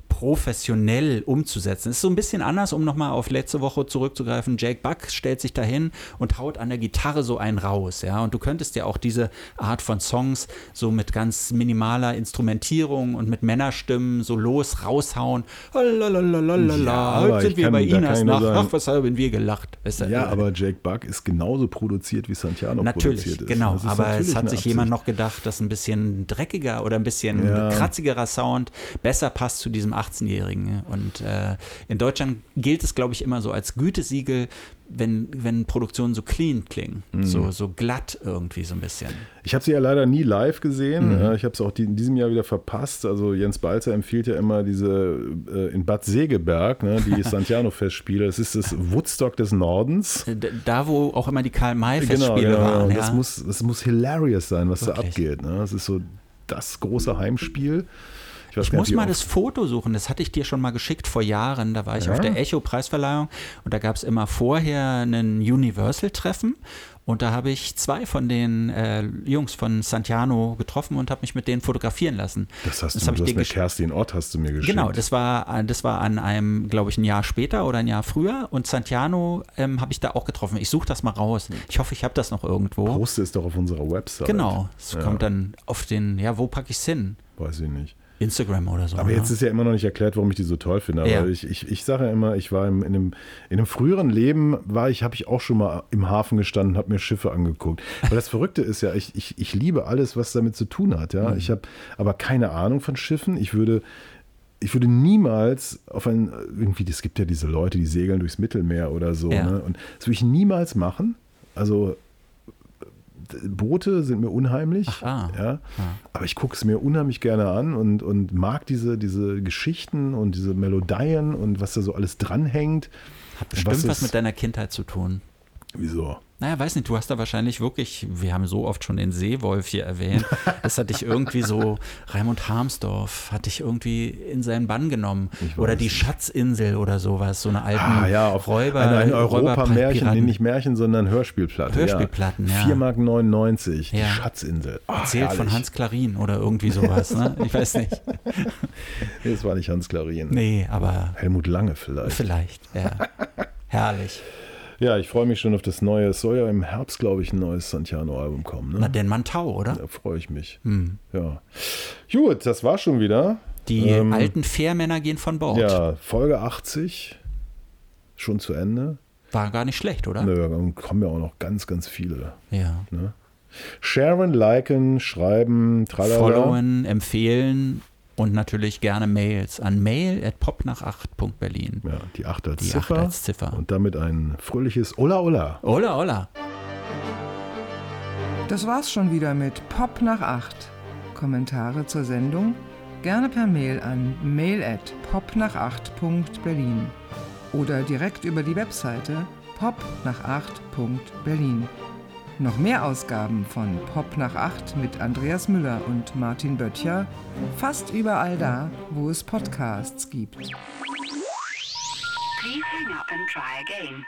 C: professionell umzusetzen. Es ist so ein bisschen anders, um nochmal auf letzte Woche zurückzugreifen. Jake Buck stellt sich dahin und haut an der Gitarre so einen raus, ja. Und du könntest ja auch diese Art von Songs so mit ganz minimaler Instrumentierung und mit Männerstimmen so los raushauen.
B: Ja,
C: heute sind wir bei Inas Nacht.
B: sagen-
C: Ach, was haben wir gelacht? Weißt du,
B: Ja,
C: äh,
B: aber Jake Buck ist genauso produziert, wie Santiano
C: Natürlich,
B: produziert ist.
C: genau. Aber
B: natürlich
C: es hat sich jemand noch gedacht, dass ein bisschen dreckiger oder ein bisschen
B: Ja.
C: kratzigerer Sound besser passt zu diesem 18-Jährigen. Und äh, in Deutschland gilt es, glaube ich, immer so als Gütesiegel, wenn, wenn Produktionen so clean klingen, mhm. so, so glatt irgendwie so ein bisschen.
B: Ich habe sie ja leider nie live gesehen. Mhm. Ich habe es auch die, in diesem Jahr wieder verpasst. Also Jens Balzer empfiehlt ja immer diese äh, in Bad Segeberg, ne, die Santiano-Festspiele. Das ist das Woodstock des Nordens.
C: Äh, da, wo auch immer die Karl-May-Festspiele genau, genau. waren. Ja.
B: Das, muss, das muss hilarious sein, was Wirklich? da abgeht. Ne? Das ist so das große Heimspiel.
C: Ich, ich muss mal das Foto suchen, das hatte ich dir schon mal geschickt vor Jahren. Da war ich ja. auf der Echo-Preisverleihung und da gab es immer vorher ein Universal-Treffen und da habe ich zwei von den äh, Jungs von Santiano getroffen und habe mich mit denen fotografieren lassen.
B: Das hast das du, du hast mit Kerstin Ort hast du mir geschickt.
C: Genau, das war, das war an einem, glaube ich, ein Jahr später oder ein Jahr früher und Santiano ähm, habe ich da auch getroffen. Ich suche das mal raus. Ich hoffe, ich habe das noch irgendwo.
B: Poste es doch auf unserer Website.
C: Genau, es ja. kommt dann auf den, ja, wo packe ich es hin?
B: Weiß ich nicht.
C: Instagram oder so.
B: Aber jetzt ist ja immer noch nicht erklärt, warum ich die so toll finde. Aber ja. ich, ich, ich sage ja immer, ich war im, in, einem, in einem früheren Leben, war ich, habe ich auch schon mal im Hafen gestanden, habe mir Schiffe angeguckt. Weil das Verrückte ist ja, ich, ich, ich liebe alles, was damit zu tun hat. Ja? Mhm. Ich habe aber keine Ahnung von Schiffen. Ich würde ich würde niemals auf ein, irgendwie, es gibt ja diese Leute, die segeln durchs Mittelmeer oder so, ja. ne? und das würde ich niemals machen. Also Boote sind mir unheimlich. Ach, ah. ja. Ah. Aber ich gucke es mir unheimlich gerne an und, und mag diese, diese Geschichten und diese Melodien und was da so alles dranhängt.
C: Hat bestimmt was, was mit deiner Kindheit zu tun.
B: Wieso?
C: Naja, weiß nicht, du hast da wahrscheinlich wirklich, wir haben so oft schon den Seewolf hier erwähnt, das hat dich irgendwie so, Raimund Harmsdorf hat dich irgendwie in seinen Bann genommen. Oder die Schatzinsel oder sowas, so eine alte ah,
B: ja, auf Räuber. Ein, ein Europa-Märchen, nee, nicht Märchen, sondern Hörspielplatten.
C: Hörspielplatten, ja.
B: ja. 4,99 Mark, die ja. Schatzinsel.
C: Oh, Erzählt herrlich. von Hans Klarin oder irgendwie sowas, ne? Ich weiß nicht.
B: das war nicht Hans Klarin.
C: Nee, aber.
B: Helmut Lange vielleicht.
C: Vielleicht, ja. Herrlich.
B: Ja, ich freue mich schon auf das neue. Es soll ja im Herbst, glaube ich, ein neues Santiano-Album kommen. Ne?
C: Na, denn Mantau, oder?
B: Da freue ich mich. Hm. Ja. Gut, das war schon wieder.
C: Die ähm, alten Fährmänner gehen von Bord.
B: Ja, Folge 80. Schon zu Ende.
C: War gar nicht schlecht, oder?
B: Nö, dann kommen ja auch noch ganz, ganz viele.
C: Ja.
B: Ne? Sharen, liken, schreiben,
C: tralala. Followen, empfehlen und natürlich gerne Mails an mail at popnach8.berlin.
B: Ja, die 8 als, die Ziffer, 8 als Ziffer. Und damit ein fröhliches Ola Ola.
C: Ola Ola.
A: Das war's schon wieder mit Pop nach 8. Kommentare zur Sendung gerne per Mail an mail at popnach8.berlin oder direkt über die Webseite popnach8.berlin. Noch mehr Ausgaben von Pop nach 8 mit Andreas Müller und Martin Böttcher fast überall da, wo es Podcasts gibt. Please hang up and try again.